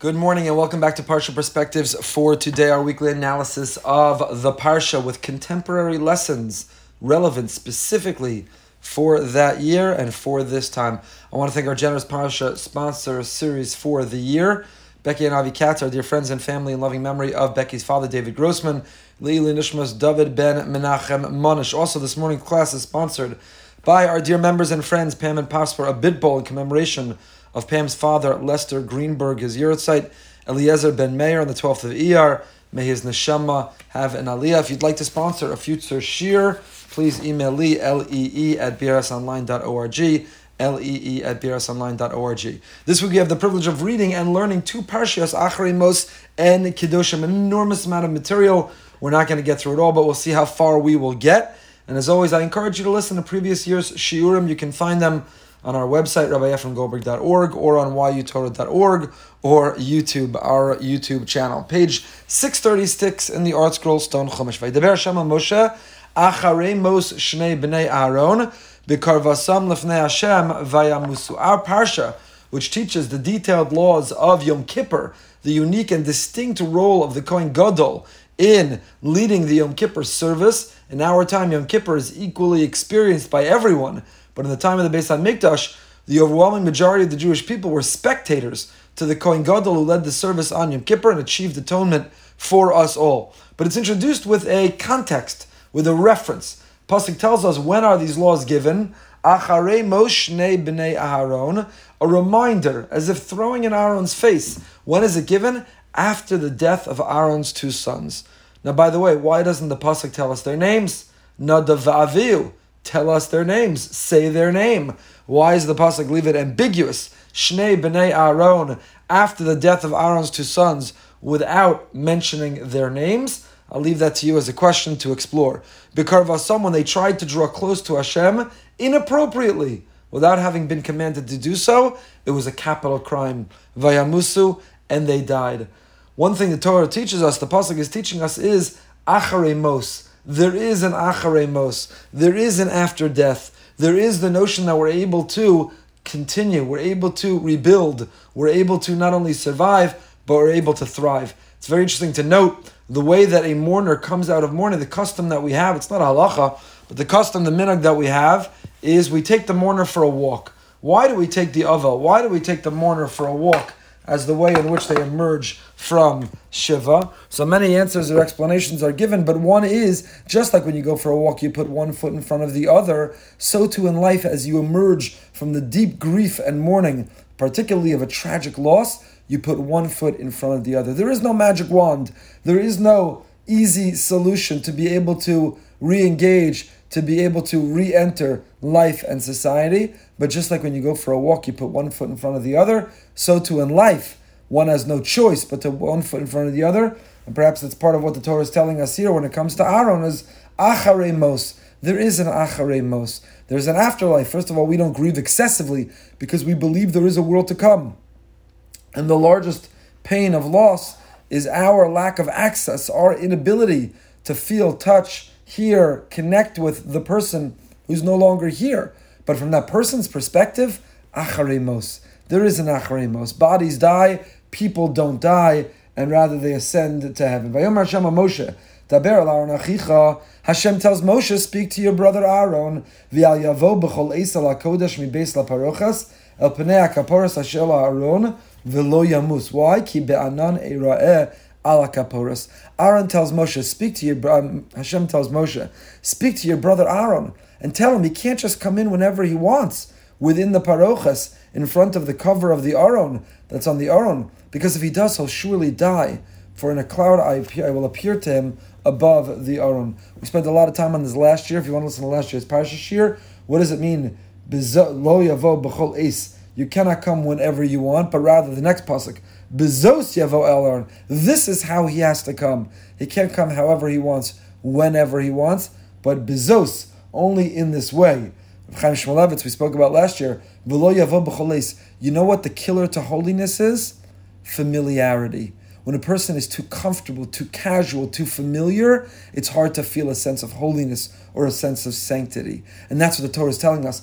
Good morning and welcome back to Parsha Perspectives for today, our weekly analysis of the Parsha with contemporary lessons relevant specifically for that year and for this time. I want to thank our generous Parsha sponsor series for the year, Becky and Avi Katz, our dear friends and family in loving memory of Becky's father, David Grossman, Leili Nishmas, David Ben Menachem Monish. Also, this morning's class is sponsored by our dear members and friends, Pam and Pops, for a bid bowl in commemoration of Pam's father, Lester Greenberg, his yahrzeit, Eliezer Ben Meir on the 12th of Iyar. May his neshama have an aliyah. If you'd like to sponsor a future shir, please email Lee, L-E-E, at brsonline.org, L-E-E at brsonline.org. This week we have the privilege of reading and learning two parshias, Acharei Mos and Kedoshim, an enormous amount of material. We're not going to get through it all, but we'll see how far we will get. And as always, I encourage you to listen to previous year's shiurim. You can find them on our website, rabbiefremgoldberg.org, or on yutorah.org, or YouTube, our YouTube channel. Page 636 in the ArtScroll Stone Chumash. Vaydeber Shema Moshe, acharei mos shnei b'nei Aaron, b'karvasam lefnei Hashem vayamusu. Our Parsha, which teaches the detailed laws of Yom Kippur, the unique and distinct role of the Kohen Gadol in leading the Yom Kippur service. In our time, Yom Kippur is equally experienced by everyone but in the time of the Beis Hamikdash, the overwhelming majority of the Jewish people were spectators to the Kohen Gadol who led the service on Yom Kippur and achieved atonement for us all. But it's introduced with a context, with a reference. Pasuk tells us when are these laws given? Acharei Moshe b'nei Aharon, a reminder, as if throwing in Aaron's face. When is it given? After the death of Aaron's two sons. Now, by the way, why doesn't the pasuk tell us their names? Nadav v'Avihu tell us their names, say their name. Why is the pasuk leave it ambiguous? Shnei b'nei Aaron, after the death of Aaron's two sons, without mentioning their names. I'll leave that to you as a question to explore. Because someone they tried to draw close to Hashem inappropriately, without having been commanded to do so, it was a capital crime. Vayamusu, and they died. One thing the Torah teaches us, the pasuk is teaching us, is acharemos there is an acharemos, there is an after death, there is the notion that we're able to continue, we're able to rebuild, we're able to not only survive, but we're able to thrive. It's very interesting to note the way that a mourner comes out of mourning, the custom that we have, it's not halacha, but the custom, the minhag that we have, is we take the mourner for a walk. Why do we take the avel? Why do we take the mourner for a walk? As the way in which they emerge from Shiva. So many answers or explanations are given, but one is just like when you go for a walk, you put one foot in front of the other, so too in life, as you emerge from the deep grief and mourning, particularly of a tragic loss, you put one foot in front of the other. There is no magic wand, there is no easy solution to be able to re engage to be able to re enter life and society. But just like when you go for a walk, you put one foot in front of the other, so too in life, one has no choice but to one foot in front of the other. And perhaps that's part of what the Torah is telling us here when it comes to Aaron is Acharei Mos. There is an Acharei Mos. There's an afterlife. First of all, we don't grieve excessively because we believe there is a world to come. And the largest pain of loss is our lack of access, our inability to feel, touch, hear, connect with the person who's no longer here. But from that person's perspective, acharemos. There is an acharemos. Bodies die, people don't die, and rather they ascend to heaven. Hashem Moshe. Hashem tells Moshe, speak to your brother Aaron, Aaron. Why? Aaron tells Moshe, speak to your um, Hashem tells Moshe, speak to your brother Aaron and tell him he can't just come in whenever he wants within the parochas in front of the cover of the Aron that's on the Aron, because if he does, he'll surely die. For in a cloud I, appear, I will appear to him above the Aron. We spent a lot of time on this last year. If you want to listen to last year's Parsha Shir, what does it mean? Lo yavo b'chol ace. You cannot come whenever you want, but rather the next pasuk. Bezos yavo el This is how he has to come. He can't come however he wants, whenever he wants, but bezos only in this way. Chaim Shmulevitz, we spoke about last year. You know what the killer to holiness is? Familiarity. When a person is too comfortable, too casual, too familiar, it's hard to feel a sense of holiness or a sense of sanctity. And that's what the Torah is telling us.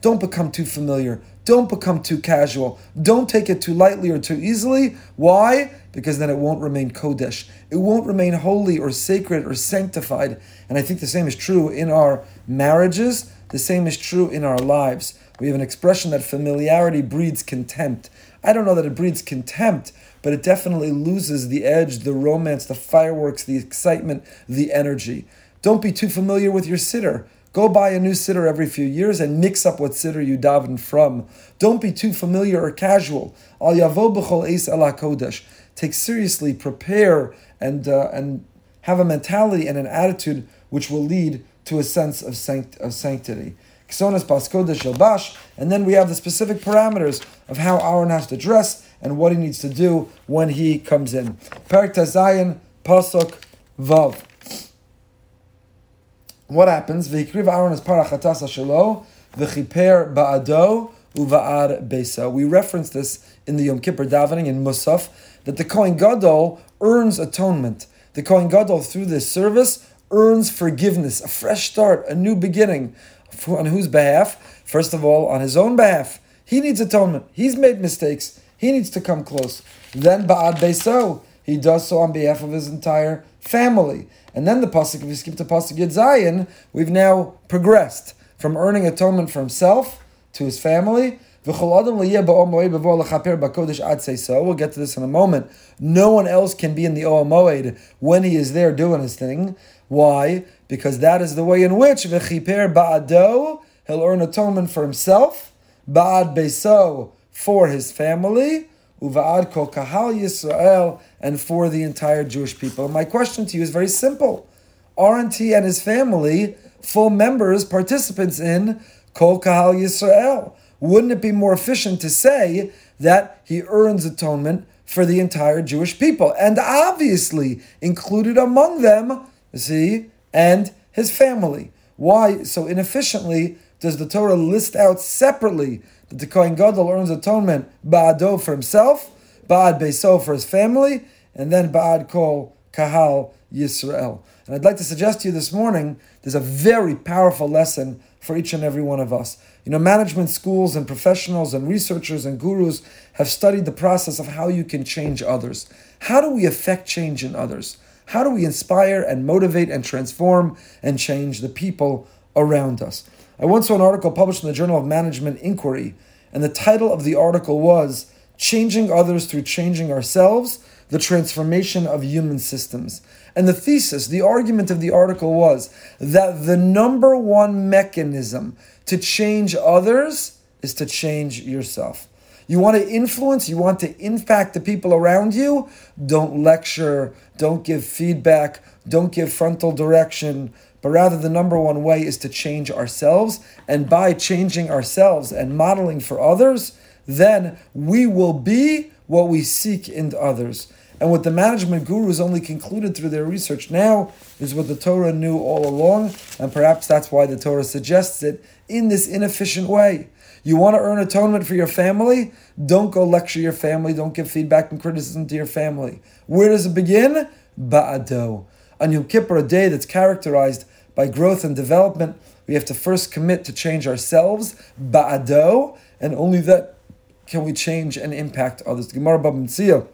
Don't become too familiar. Don't become too casual. Don't take it too lightly or too easily. Why? Because then it won't remain Kodesh. It won't remain holy or sacred or sanctified. And I think the same is true in our marriages. The same is true in our lives. We have an expression that familiarity breeds contempt. I don't know that it breeds contempt, but it definitely loses the edge, the romance, the fireworks, the excitement, the energy. Don't be too familiar with your siddur. Go buy a new siddur every few years and mix up what siddur you daven from. Don't be too familiar or casual. Al yavo b'chol eis kodesh. Take seriously, prepare, and uh, and have a mentality and an attitude which will lead to a sense of, sanct- of sanctity. Ksonas paskodesh shalbash, and then we have the specific parameters of how Aaron has to dress and what he needs to do when he comes in. Perik Tazayin Pasuk Vav. What happens? V'hikriv Aaron as parachatas shelo v'chiper ba'ado uva'ar besa. We reference this in the Yom Kippur davening in Musaf that the Kohen Gadol earns atonement. The Kohen Gadol through this service earns forgiveness, a fresh start, a new beginning. On whose behalf? First of all, on his own behalf. He needs atonement. He's made mistakes. He needs to come close. Then ba'ad beso. He does so on behalf of his entire family. And then the pasuk, if we skip to pasuk Yud Zayin, we've now progressed from earning atonement for himself to his family. We'll get to this in a moment. No one else can be in the Ohel Moed when he is there doing his thing. Why? Because that is the way in which he'll earn atonement for himself, for his family, uva'ad kol kahal Yisrael and for the entire Jewish people. My question to you is very simple. Aren't he and his family full members, participants in Kol Kahal Yisrael? Wouldn't it be more efficient to say that he earns atonement for the entire Jewish people? And obviously, included among them, see, and his family. Why so inefficiently does the Torah list out separately that the Kohen Gadol earns atonement ba'ado for himself, Ba'ad Beso for his family, and then Ba'ad Kol Kahal Yisrael. And I'd like to suggest to you this morning there's a very powerful lesson for each and every one of us. You know, management schools and professionals and researchers and gurus have studied the process of how you can change others. How do we affect change in others? How do we inspire and motivate and transform and change the people around us? I once saw an article published in the Journal of Management Inquiry, and the title of the article was changing others through changing ourselves, the transformation of human systems. And the thesis, the argument of the article was that the number one mechanism to change others is to change yourself. You want to influence, you want to impact the people around you, don't lecture, don't give feedback, don't give frontal direction, but rather the number one way is to change ourselves. And by changing ourselves and modeling for others, then we will be what we seek in others. And what the management gurus only concluded through their research now is what the Torah knew all along, and perhaps that's why the Torah suggests it in this inefficient way. You want to earn atonement for your family? Don't go lecture your family, don't give feedback and criticism to your family. Where does it begin? Ba'ado. On Yom Kippur, a day that's characterized by growth and development, we have to first commit to change ourselves, ba'ado, and only that can we change and impact others? The Gemara Baba Metzia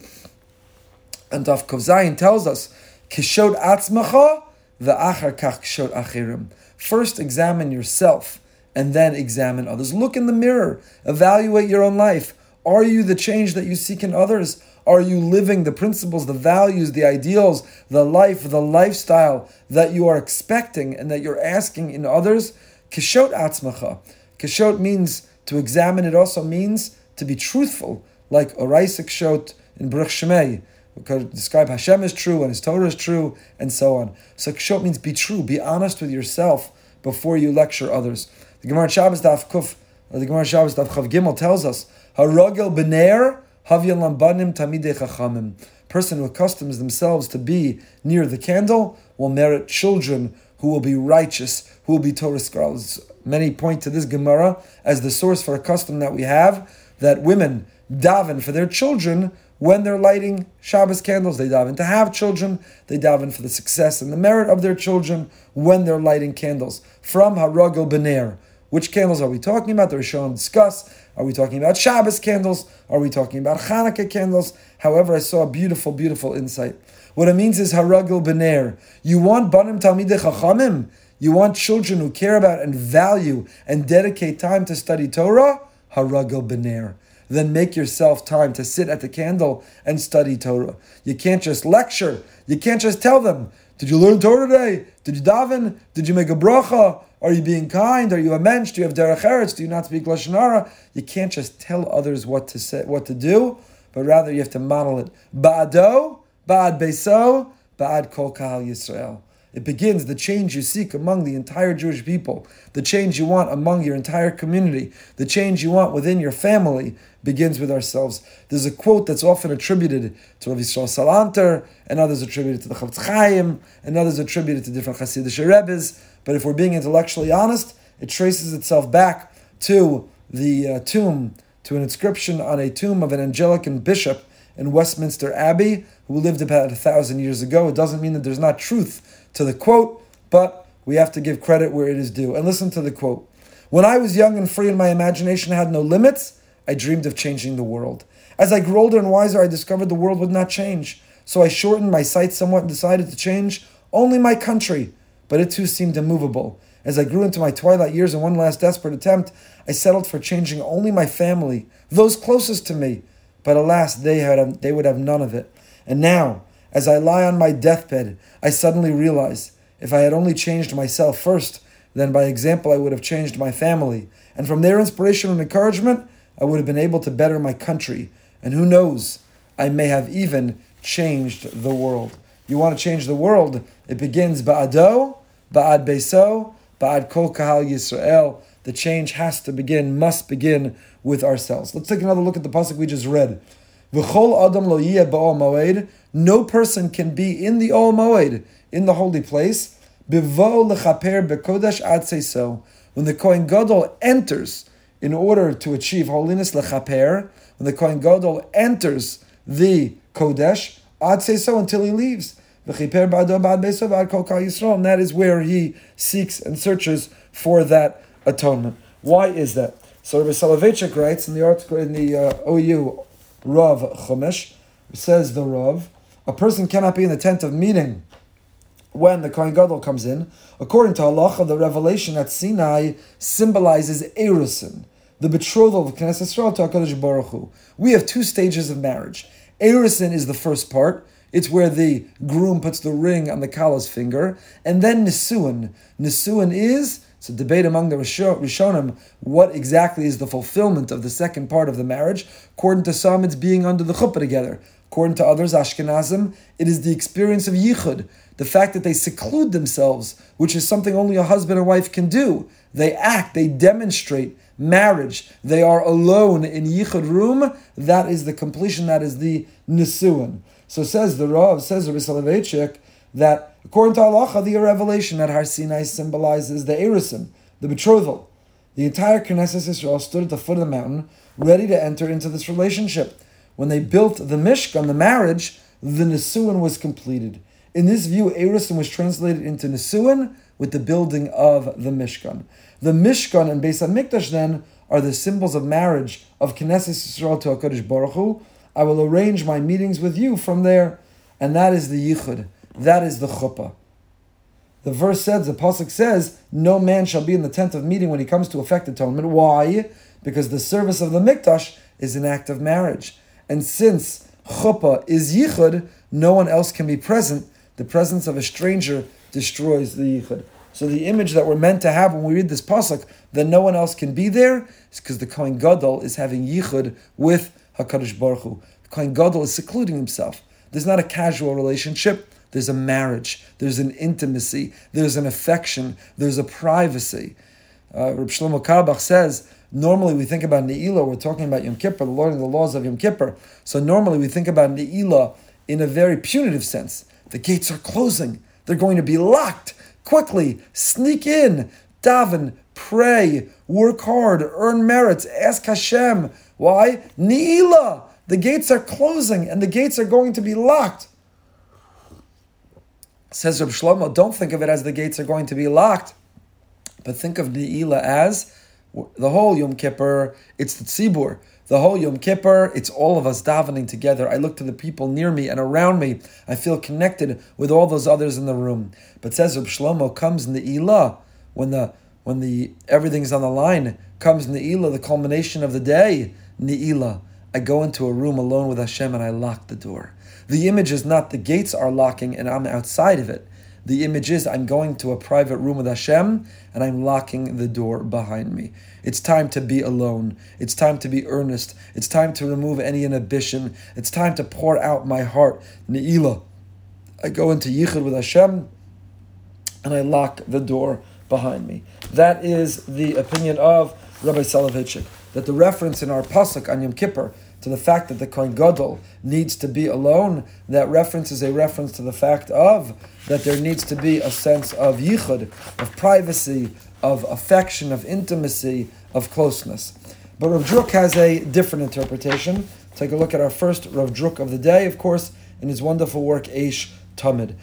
and Daf Kovzayin tells us, Kishot atzmacha v'achar kach kishot achirim. First examine yourself and then examine others. Look in the mirror, evaluate your own life. Are you the change that you seek in others? Are you living the principles, the values, the ideals, the life, the lifestyle that you are expecting and that you're asking in others? Kishot atzmacha. Kishot means to examine. It also means to be truthful, like Oraisik showed in Baruch Shemay, because describe Hashem is true and His Torah is true, and so on. So kshot means be true, be honest with yourself before you lecture others. The Gemara Shabbos Daf Kuf, the Gemara Shabbos Daf Chav Gimel tells us, Haragel Bener Havyan Lambanim Tamidei Chachamim. Person who accustoms themselves to be near the candle will merit children who will be righteous, who will be Torah scholars. Many point to this Gemara as the source for a custom that we have that women daven for their children when they're lighting Shabbos candles. They daven to have children. They daven for the success and the merit of their children when they're lighting candles. From Haragel Bener. Which candles are we talking about? The Rishonim discuss. Are we talking about Shabbos candles? Are we talking about Hanukkah candles? However, I saw a beautiful, beautiful insight. What it means is Haragel Bener. You want Banim Talmidei Chachamim? You want children who care about and value and dedicate time to study Torah? Haragel Bener then make yourself time to sit at the candle and study Torah. You can't just lecture. You can't just tell them, did you learn Torah today? Did you daven? Did you make a bracha? Are you being kind? Are you a mensch? Do you have derech eretz? Do you not speak lashon hara? You can't just tell others what to say, what to do, but rather you have to model it. Ba'ado, ba'ad beso, ba'ad kol kahal Yisrael. It begins the change you seek among the entire Jewish people, the change you want among your entire community, the change you want within your family begins with ourselves. There's a quote that's often attributed to Rav Yisrael Salanter, and others attributed to the Chofetz Chaim, and others attributed to different Hasidic Rebbes. But if we're being intellectually honest, it traces itself back to the uh, tomb, to an inscription on a tomb of an Anglican bishop in Westminster Abbey who lived about a thousand years ago. It doesn't mean that there's not truth to the quote, but we have to give credit where it is due. And listen to the quote. When I was young and free and my imagination had no limits, I dreamed of changing the world. As I grew older and wiser, I discovered the world would not change. So I shortened my sights somewhat and decided to change only my country, but it too seemed immovable. As I grew into my twilight years in one last desperate attempt, I settled for changing only my family, those closest to me. But alas, they, had, they would have none of it. And now, as I lie on my deathbed, I suddenly realize if I had only changed myself first, then by example I would have changed my family. And from their inspiration and encouragement, I would have been able to better my country. And who knows, I may have even changed the world. You want to change the world? It begins ba'ado, ba'ad beso, ba'ad kol kahal Yisrael. The change has to begin, must begin with ourselves. Let's take another look at the pasuk we just read. V'chol adam lo moed. No person can be in the Ohel Moed, in the holy place, bivo lechaper bekodesh ad so. When the Kohen Gadol enters in order to achieve holiness lechaper, when the Kohen Gadol enters the Kodesh, ad so until he leaves. And that is where he seeks and searches for that atonement. Why is that? So Rabbi Soloveitchik writes in the article in the uh, OU Rav Chumash, says the Rav, a person cannot be in the tent of meeting when the Kohen Gadol comes in. According to Allah, the revelation at Sinai symbolizes Erusin, the betrothal of Knesset Yisrael to HaKadosh Baruch Hu. We have two stages of marriage. Erusin is the first part. It's where the groom puts the ring on the Kala's finger. And then Nisuin. Nisuin is, it's a debate among the Rishonim, what exactly is the fulfillment of the second part of the marriage. According to some, it's being under the chuppah together. According to others, Ashkenazim, it is the experience of yichud, the fact that they seclude themselves, which is something only a husband and wife can do. They act, they demonstrate marriage. They are alone in yichud room. That is the completion. That is the nisuin. So says the Rav, says Rabbi Soloveitchik, that according to Allah, the revelation at Har Sinai symbolizes the erusin, the betrothal. The entire Knesset Israel stood at the foot of the mountain, ready to enter into this relationship. When they built the Mishkan, the marriage, the Nisuin was completed. In this view, Erusin was translated into Nisuin with the building of the Mishkan. The Mishkan and Beis HaMikdash then are the symbols of marriage of Knesset Yisrael to HaKadosh Baruch Hu. I will arrange my meetings with you from there. And that is the Yichud. That is the Chuppah. The verse says, the Pasuk says, no man shall be in the tent of meeting when he comes to effect atonement. Why? Because the service of the Mikdash is an act of marriage. And since chuppah is yichud, no one else can be present. The presence of a stranger destroys the yichud. So the image that we're meant to have when we read this pasuk that no one else can be there is because the Kohen Gadol is having yichud with Hakadosh Baruch Hu. The Kohen Gadol is secluding himself. There's not a casual relationship. There's a marriage. There's an intimacy. There's an affection. There's a privacy. Uh, Reb Shlomo Carlebach says Normally, we think about Ne'ilah, we're talking about Yom Kippur, the learning the laws of Yom Kippur. So, normally, we think about Ne'ilah in a very punitive sense. The gates are closing, they're going to be locked. Quickly, sneak in, daven, pray, work hard, earn merits, ask Hashem, Why? Ne'ilah. The gates are closing and the gates are going to be locked. Says Reb Shlomo, don't think of it as the gates are going to be locked, but think of Ne'ilah as the whole Yom Kippur, it's the Tzibur. The whole Yom Kippur, it's all of us davening together. I look to the people near me and around me. I feel connected with all those others in the room. But says Reb Shlomo comes in the Ilah when the when the everything's on the line comes Ne'ilah, the culmination of the day, Ne'ilah. I go into a room alone with Hashem and I lock the door. The image is not the gates are locking and I'm outside of it. The image is I'm going to a private room with Hashem and I'm locking the door behind me. It's time to be alone. It's time to be earnest. It's time to remove any inhibition. It's time to pour out my heart. Ne'ilah. I go into Yichud with Hashem and I lock the door behind me. That is the opinion of Rabbi Soloveitchik, that the reference in our pasuk on Yom Kippur to the fact that the Kohen Gadol needs to be alone, that reference is a reference to the fact of that there needs to be a sense of yichud, of privacy, of affection, of intimacy, of closeness. But Rav Druk has a different interpretation. Take a look at our first Rav Druk of the day, of course, in his wonderful work Eish Tamid.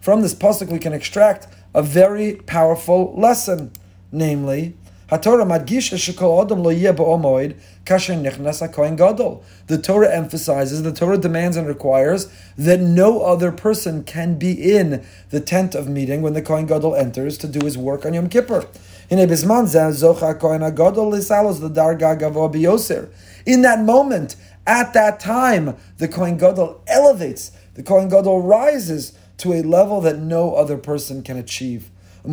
From this pasuk, we can extract a very powerful lesson, namely, The Torah emphasizes, the Torah demands and requires that no other person can be in the tent of meeting when the Kohen Gadol enters to do his work on Yom Kippur. In that moment, at that time, the Kohen Gadol elevates, the Kohen Gadol rises to a level that no other person can achieve. So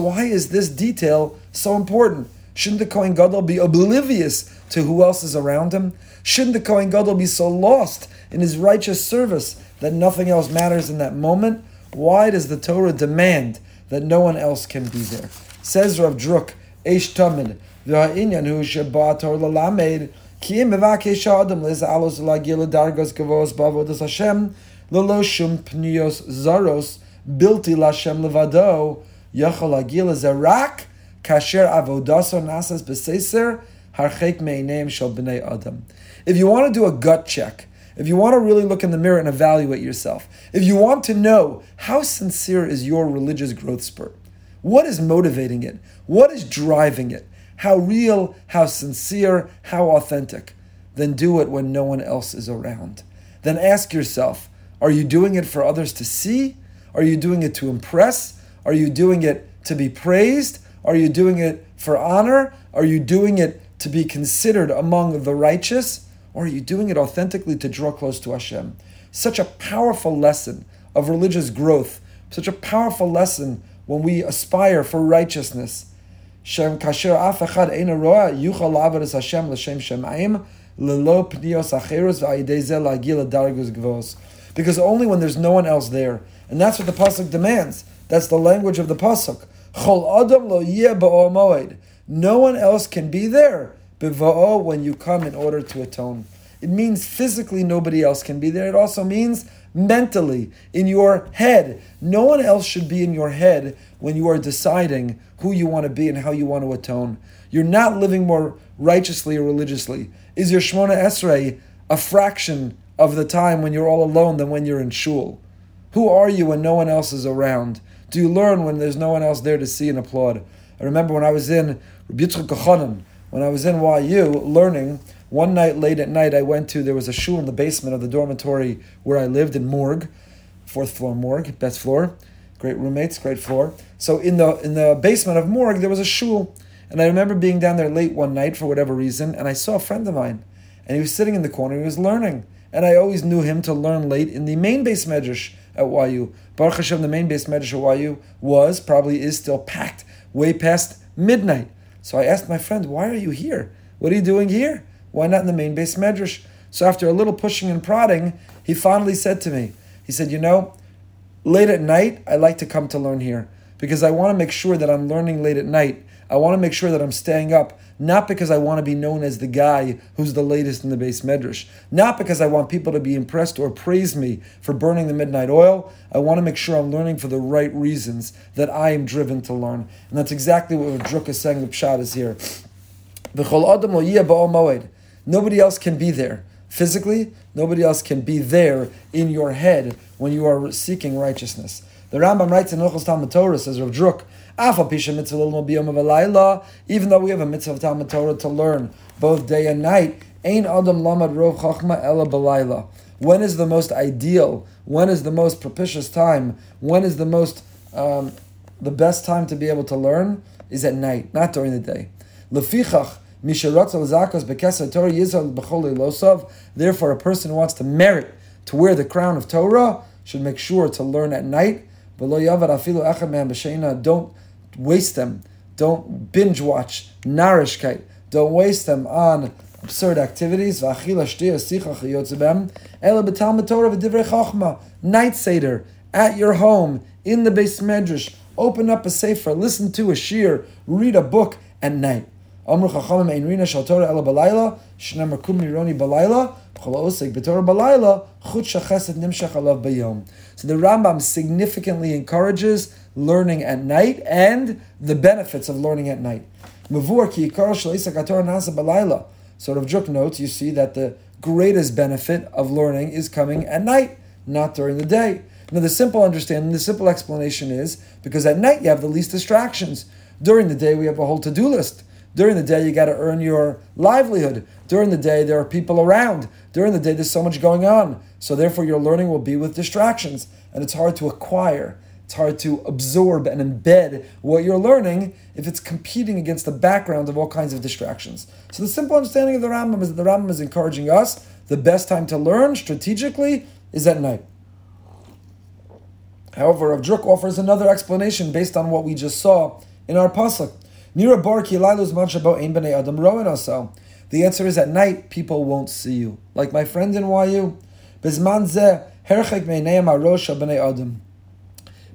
why is this detail so important? Shouldn't the Kohen Gadol be oblivious to who else is around him? Shouldn't the Kohen Gadol be so lost in his righteous service that nothing else matters in that moment? Why does the Torah demand that no one else can be there? Says Rav Druk, Eish Tamid, V'ha'inyan hu sheba Torah l'lamed, ki im mevakesh ha'adam le'za'alos l'agil l'dargos gavos ba'avodas Hashem, Leloshum pnios zaros bilti lashem levado yachol agil zerak kasher avodaso nasas beseser harchek meinem shel bnei adam. If you want to do a gut check, if you want to really look in the mirror and evaluate yourself, if you want to know how sincere is your religious growth spurt, what is motivating it, what is driving it, how real, how sincere, how authentic, then do it when no one else is around. Then ask yourself, are you doing it for others to see? Are you doing it to impress? Are you doing it to be praised? Are you doing it for honor? Are you doing it to be considered among the righteous? Or are you doing it authentically to draw close to Hashem? Such a powerful lesson of religious growth, such a powerful lesson when we aspire for righteousness Hashem. Because only when there's no one else there, and that's what the pasuk demands. That's the language of the pasuk. Chol adam lo yeh moed. No one else can be there. B'va'o when you come in order to atone. It means physically nobody else can be there. It also means mentally, in your head. No one else should be in your head when you are deciding who you want to be and how you want to atone. You're not living more righteously or religiously. Is your Shemona Esrei a fraction of the time when you're all alone than when you're in shul? Who are you when no one else is around? Do you learn when there's no one else there to see and applaud? I remember when I was in Rabbi when I was in YU learning, one night late at night I went to, there was a shul in the basement of the dormitory where I lived in Morg, fourth floor Morg, best floor great roommates, great floor. So in the in the basement of Morg there was a shul, and I remember being down there late one night for whatever reason, and I saw a friend of mine, and he was sitting in the corner. He was learning, and I always knew him to learn late in the main beis medrash at YU. Baruch Hashem, the main beis medrash at YU was probably is still packed way past midnight. So I asked my friend, "Why are you here? What are you doing here? Why not in the main beis medrash?" So after a little pushing and prodding, he finally said to me, he said, "You know." Late at night, I like to come to learn here. because I want to make sure that I'm learning late at night. I want to make sure that I'm staying up, not because I want to be known as the guy who's the latest in the beis medrash, not because I want people to be impressed or praise me for burning the midnight oil. I want to make sure I'm learning for the right reasons that I am driven to learn. And that's exactly what Druk is saying, the Pshat is here. Nobody else can be there. Physically, nobody else can be there in your head when you are seeking righteousness. The Rambam writes in Hilchos Talmud Torah, says Rav Druk, even though we have a mitzvah of Talmud Torah to learn both day and night. When is the most ideal? When is the most propitious time? When is the most um, the best time to be able to learn? Is at night, not during the day. Therefore, a person who wants to merit to wear the crown of Torah should make sure to learn at night. Don't waste them. Don't binge watch narishkeit. Don't waste them on absurd activities. Night Seder at your home in the beis medrash. Open up a sefer, listen to a shir, read a book at night. Amru Chachamim Ein Rina Shal Torah Ela Balayla, Nironi Balayla, B'Torah Balayla, Chut Shachesed Nimshach Alav Bayom. So the Rambam significantly encourages learning at night and the benefits of learning at night. Mavur Ki Yikar Shal Isak Nasa Balayla. Sort of Juk notes, you see that the greatest benefit of learning is coming at night, not during the day. Now, the simple understanding, the simple explanation is because at night you have the least distractions. During the day, we have a whole to do list. During the day, you got to earn your livelihood. During the day, there are people around. During the day, there's so much going on. So, therefore, your learning will be with distractions, and it's hard to acquire. It's hard to absorb and embed what you're learning if it's competing against the background of all kinds of distractions. So, the simple understanding of the Rambam is that the Rambam is encouraging us the best time to learn strategically is at night. However, Rav Druk offers another explanation based on what we just saw in our pasuk. Nira bar ein b'nei adam roen The answer is at night people won't see you. Like my friend in YU, bezman zeh herchek b'nei adam.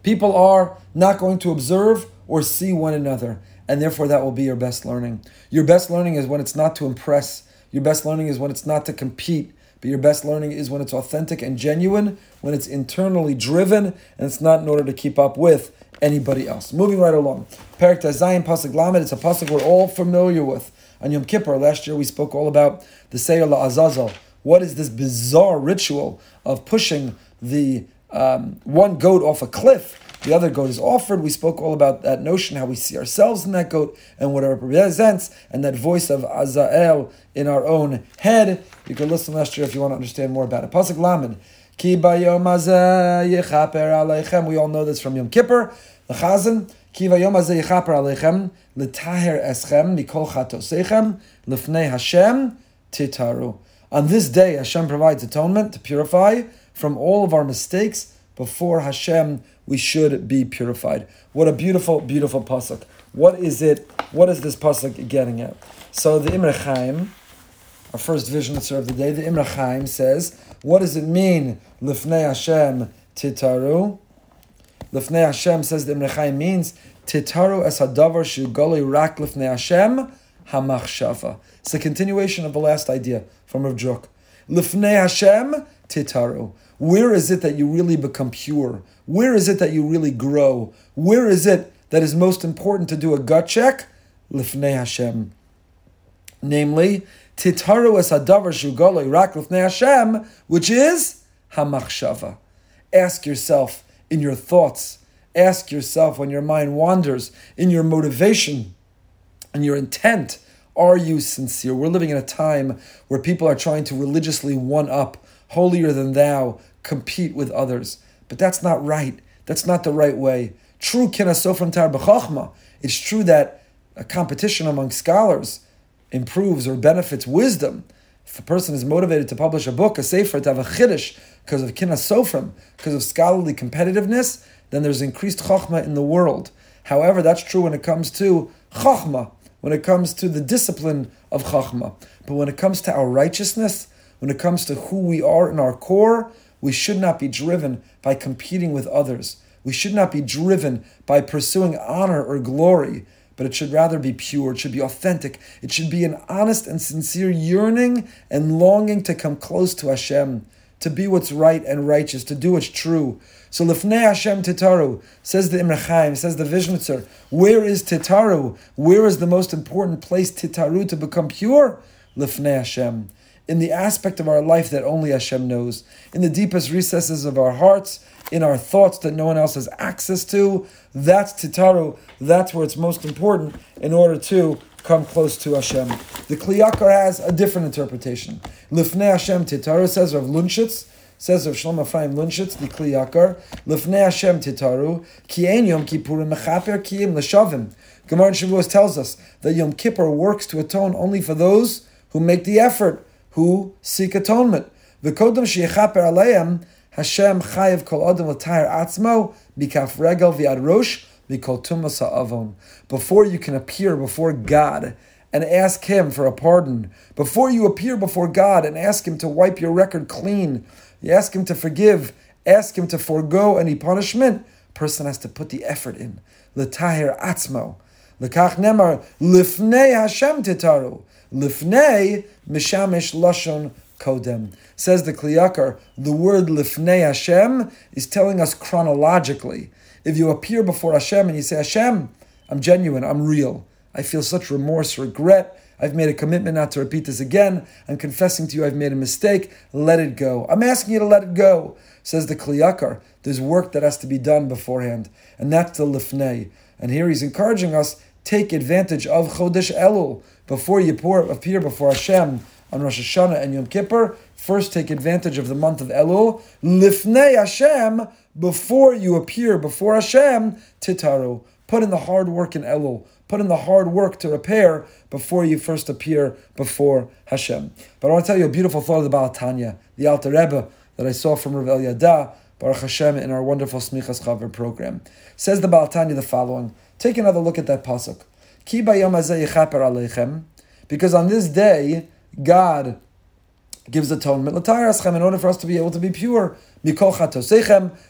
People are not going to observe or see one another, and therefore that will be your best learning. Your best learning is when it's not to impress. Your best learning is when it's not to compete. But your best learning is when it's authentic and genuine, when it's internally driven, and it's not in order to keep up with anybody else. Moving right along. Perik Zion Pasuk Lamed, it's a Pasuk we're all familiar with. On Yom Kippur, last year we spoke all about the Seir Azazel. What is this bizarre ritual of pushing the um, one goat off a cliff? The other goat is offered. We spoke all about that notion, how we see ourselves in that goat and what it represents, and that voice of Azazel in our own head. You can listen last year if you want to understand more about it. Pasuk Lamed. Ki We all know this from Yom Kippur. The Chazan, ki vayom hazeh yichaper aleichem, letaher eschem mikol chatosechem, lefnei Hashem titaru. On this day, Hashem provides atonement to purify from all of our mistakes. Before Hashem, we should be purified. What a beautiful, beautiful pasuk. What is it? What is this pasuk getting at? So the Imre Chaim, our first vision of the day, the Imre Chaim says, what does it mean, lifnei Hashem titaru? Lifnei Hashem says the Imrechai means Titaru es hadavar shugoli rak lifnei Hashem hamachshava. It's a continuation of the last idea from Rav Druk. Lifnei Hashem titaru. Where is it that you really become pure? Where is it that you really grow? Where is it that is most important to do a gut check? Lifnei Hashem. Namely, titaru es hadavar shugoli rak lifnei Hashem, which is hamachshava. Ask yourself, in your thoughts. Ask yourself when your mind wanders, in your motivation and your intent, are you sincere? We're living in a time where people are trying to religiously one up, holier than thou, compete with others. But that's not right. That's not the right way. True kinasofram tar b'chachma. It's true that a competition among scholars improves or benefits wisdom. If a person is motivated to publish a book, a sefer, to have a chiddush, because of kinas sofrim, because of scholarly competitiveness, then there's increased chachma in the world. However, that's true when it comes to chachma, when it comes to the discipline of chachma. But when it comes to our righteousness, when it comes to who we are in our core, we should not be driven by competing with others. We should not be driven by pursuing honor or glory, but it should rather be pure, it should be authentic, it should be an honest and sincere yearning and longing to come close to Hashem, to be what's right and righteous, to do what's true. So Lifnei Hashem Titaru, says the Imre Chaim, says the Vizhnitzer, where is Titaru? Where is the most important place Titaru to become pure? Lifnei Hashem. In the aspect of our life that only Hashem knows, in the deepest recesses of our hearts, in our thoughts that no one else has access to, that's Titaru, that's where it's most important in order to come close to Hashem. The Kli Yakar has a different interpretation. Lifnei Hashem Titaru says of Lunchitz, says of Shlomo Ephraim Lunchitz, the Kli Yakar, Lifnei Hashem Titaru, Ki Ein Yom Kippurim Mechaper Kiyim L'Shavim. Gemara in Shavuos tells us that Yom Kippur works to atone only for those who make the effort, who seek atonement. V'kodem sheyechaper aleim, Hashem chayev kol adam l'tayr atzmo, mikaf regel v'ad rosh, mikol tumas ha'avon. Before you can appear before God, and ask Him for a pardon. Before you appear before God and ask Him to wipe your record clean, you ask Him to forgive, ask Him to forego any punishment, person has to put the effort in. L'tahir atzmo. L'kach nemar, lifnei Hashem titaru. Lifnei mishamish lashon kodem. Says the Kli Yakar, the word lifnei Hashem is telling us chronologically. If you appear before Hashem and you say, Hashem, I'm genuine, I'm real. I feel such remorse, regret. I've made a commitment not to repeat this again. I'm confessing to you I've made a mistake. Let it go. I'm asking you to let it go. Says the Kli Yakar. There's work that has to be done beforehand, and that's the lifnei. And here he's encouraging us take advantage of Chodesh Elul before you pour, appear before Hashem on Rosh Hashanah and Yom Kippur. First, take advantage of the month of Elul. Lifnei Hashem before you appear before Hashem. Titaru. Put in the hard work in Elul put in the hard work to repair before you first appear before Hashem. But I want to tell you a beautiful thought of the Baal Tanya, the Alter Rebbe that I saw from Rav Eliada, Baruch Hashem, in our wonderful Smichas Chaver program. Says the Baal Tanya the following. Take another look at that pasuk. Ki because on this day God gives atonement in order for us to be able to be pure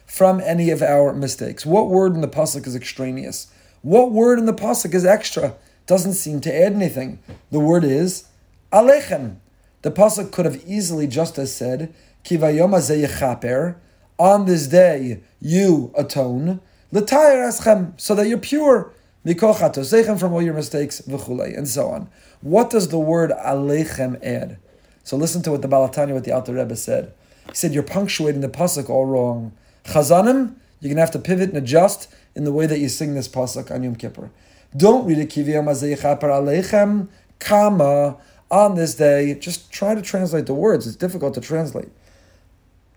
from any of our mistakes. What word in the pasuk is extraneous? What word in the pasuk is extra? Doesn't seem to add anything. The word is alechem. The pasuk could have easily just as said kivayom On this day you atone l'tayir eschem so that you're pure from all your mistakes v'chulei and so on. What does the word alechem add? So listen to what the Baal HaTanya, what the Alter Rebbe said. He said you're punctuating the pasuk all wrong. Chazanim, you're gonna have to pivot and adjust in the way that you sing this pasuk on Yom Kippur. Don't read it kiviyam alechem kama on this day. Just try to translate the words. It's difficult to translate.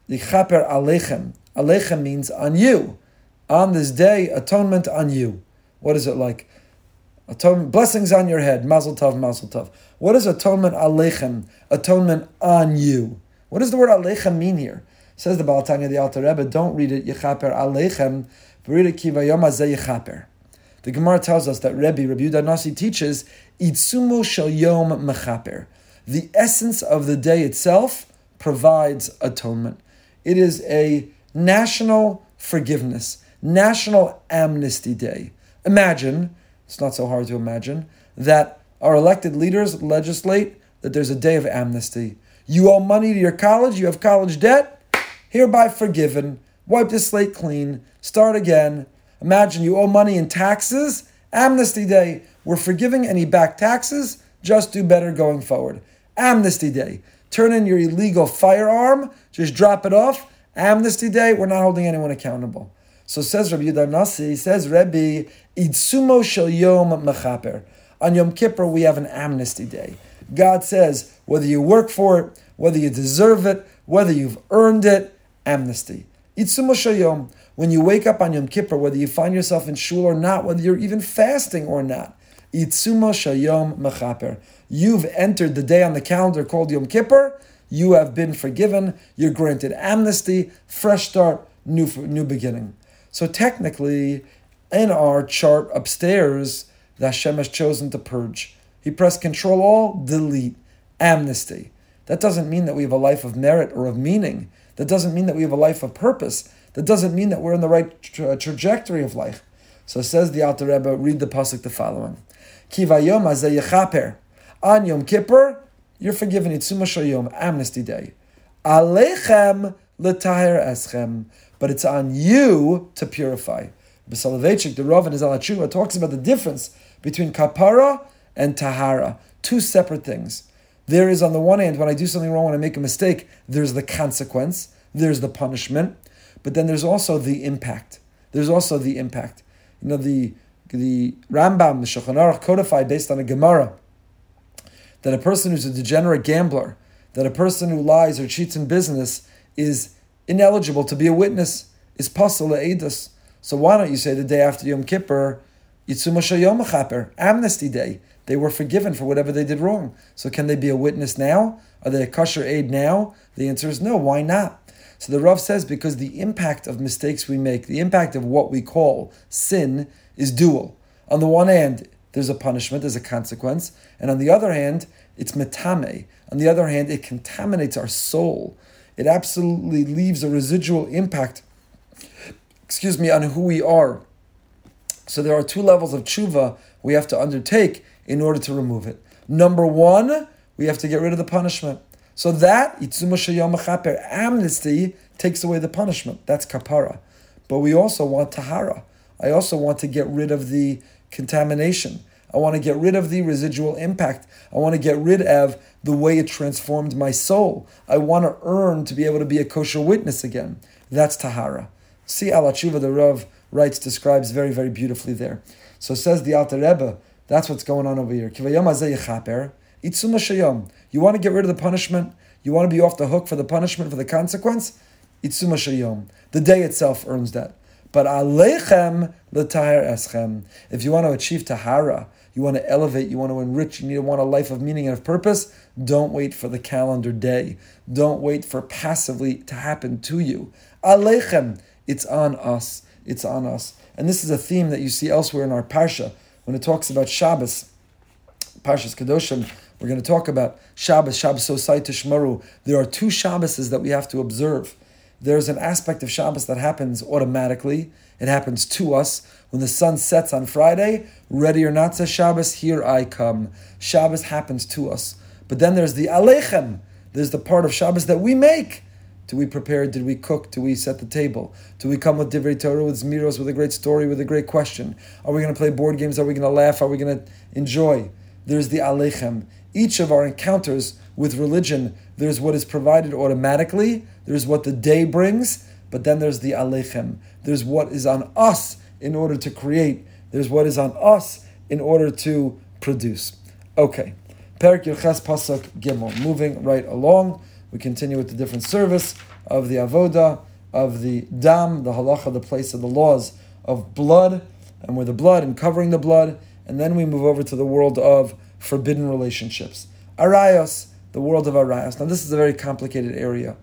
Yichaper alechem. Alechem means on you. On this day, atonement on you. What is it like? Atonement, blessings on your head. Mazel tov, mazel tov. What is atonement alechem? Atonement on you. What does the word alechem mean here? Says the Baal Tanya, the Alter Rebbe, don't read it yichaper alechem the Gemara tells us that Rebbe, Rabbi Yudah Nasi teaches, Itsumo shel yom mechaper. The essence of the day itself provides atonement. It is a national forgiveness, national amnesty day. Imagine, it's not so hard to imagine, that our elected leaders legislate that there's a day of amnesty. You owe money to your college, you have college debt, hereby forgiven wipe the slate clean, start again. Imagine you owe money in taxes, amnesty day. We're forgiving any back taxes, just do better going forward. Amnesty day. Turn in your illegal firearm, just drop it off. Amnesty day, we're not holding anyone accountable. So says Rabbi Yudah Nasi, says Rabbi, Idsumo shel yom mechaper. On Yom Kippur, we have an amnesty day. God says, whether you work for it, whether you deserve it, whether you've earned it, amnesty. Itzum When you wake up on Yom Kippur, whether you find yourself in shul or not, whether you're even fasting or not, Itzumo Shayom Mechaper. You've entered the day on the calendar called Yom Kippur. You have been forgiven. You're granted amnesty, fresh start, new new beginning. So technically, in our chart upstairs, that Hashem has chosen to purge. He pressed Control All, delete, amnesty. That doesn't mean that we have a life of merit or of meaning. That doesn't mean that we have a life of purpose. that doesn't mean that we're in the right tra- uh, trajectory of life. So says the Alter Rebbe, read the pasuk the following: Kivayom yechaper on Yom Kippur, you're forgiven. Itzuma Shayom, Amnesty Day. Alechem l'tahir eschem, but it's on you to purify. B'Soloveitchik, the Rav and his Alachuva talks about the difference between kapara and tahara, two separate things. There is, on the one hand, when I do something wrong, when I make a mistake, there's the consequence, there's the punishment, but then there's also the impact. There's also the impact. You know, the the Rambam, the Shulchan Aruch codified based on a Gemara that a person who's a degenerate gambler, that a person who lies or cheats in business is ineligible to be a witness, is pasul edus. So why don't you say the day after Yom Kippur, Yitzuma Yom Chaper, Amnesty Day? They were forgiven for whatever they did wrong. So can they be a witness now? Are they a kosher eid now? The answer is no. Why not? So the Rav says because the impact of mistakes we make, the impact of what we call sin, is dual. On the one hand, there's a punishment, there's a consequence, and on the other hand, it's metame. On the other hand, it contaminates our soul. It absolutely leaves a residual impact, excuse me, on who we are. So there are two levels of tshuva we have to undertake in order to remove it. Number one, we have to get rid of the punishment. So that amnesty takes away the punishment. That's kapara. But we also want tahara. I also want to get rid of the contamination. I want to get rid of the residual impact. I want to get rid of the way it transformed my soul. I want to earn to be able to be a kosher witness again. That's Tahara. See, Al HaTeshuva, the Rav writes, describes very, very beautifully there. So says the Alter Rebbe, that's what's going on over here. You want to get rid of the punishment? You want to be off the hook for the punishment, for the consequence? The day itself earns that. But alechem l'tahir eschem. If you want to achieve tahara, you want to elevate, you want to enrich, you need to want a life of meaning and of purpose, don't wait for the calendar day. Don't wait for passively to happen to you. Alechem, it's on us. It's on us. And this is a theme that you see elsewhere in our Parsha when it talks about Shabbos. Parshas Kedoshim, we're going to talk about Shabbos, Shabbos Osai Tishmaru. There are two Shabbases that we have to observe. There's an aspect of Shabbos that happens automatically. It happens to us. When the sun sets on Friday, ready or not, says Shabbos, here I come. Shabbos happens to us. But then there's the Alechem. There's the part of Shabbos that we make. Do we prepare? Did we cook? Do we set the table? Do we come with Divrei Torah, with Zmiros, with a great story, with a great question? Are we going to play board games? Are we going to laugh? Are we going to enjoy? There's the Alechem. Each of our encounters with religion, there's what is provided automatically, there's what the day brings, but then there's the Alechem. There's what is on us in order to create. There's what is on us in order to produce. Okay. Perik Yerches Pasuk Gimel. Moving right along, we continue with the different service of the Avoda, of the Dam, the Halacha, the place of the laws of blood, and where the blood and covering the blood, and then we move over to the world of forbidden relationships. Arayos, the world of Arayos. Now, this is a very complicated area.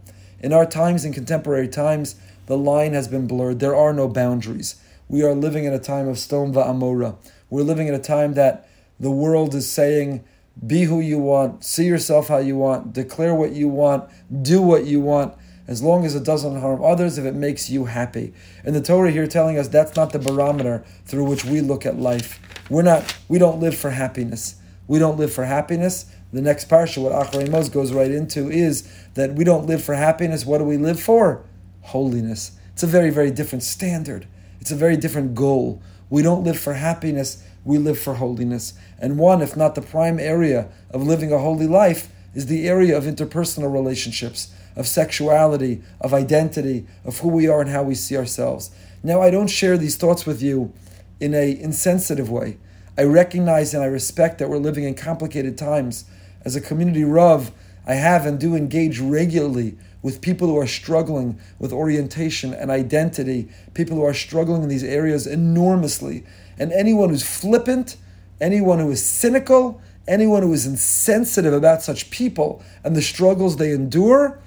In our times, in contemporary times, the line has been blurred. There are no boundaries. We are living in a time of Sodom Amora. We're living in a time that the world is saying, be who you want, see yourself how you want, declare what you want, do what you want, as long as it doesn't harm others, if it makes you happy. And the Torah here telling us that's not the barometer through which we look at life. We're not, we don't live for happiness. We don't live for happiness. The next parsha, what Acharei Mos goes right into, is that we don't live for happiness. What do we live for? Holiness. It's a very, very different standard. It's a very different goal. We don't live for happiness, we live for holiness. And one, if not the prime area of living a holy life, is the area of interpersonal relationships, of sexuality, of identity, of who we are and how we see ourselves. Now, I don't share these thoughts with you in a insensitive way. I recognize and I respect that we're living in complicated times. As a community Rav, I have and do engage regularly with people who are struggling with orientation and identity, people who are struggling in these areas enormously. And anyone who's flippant, anyone who is cynical, anyone who is insensitive about such people and the struggles they endure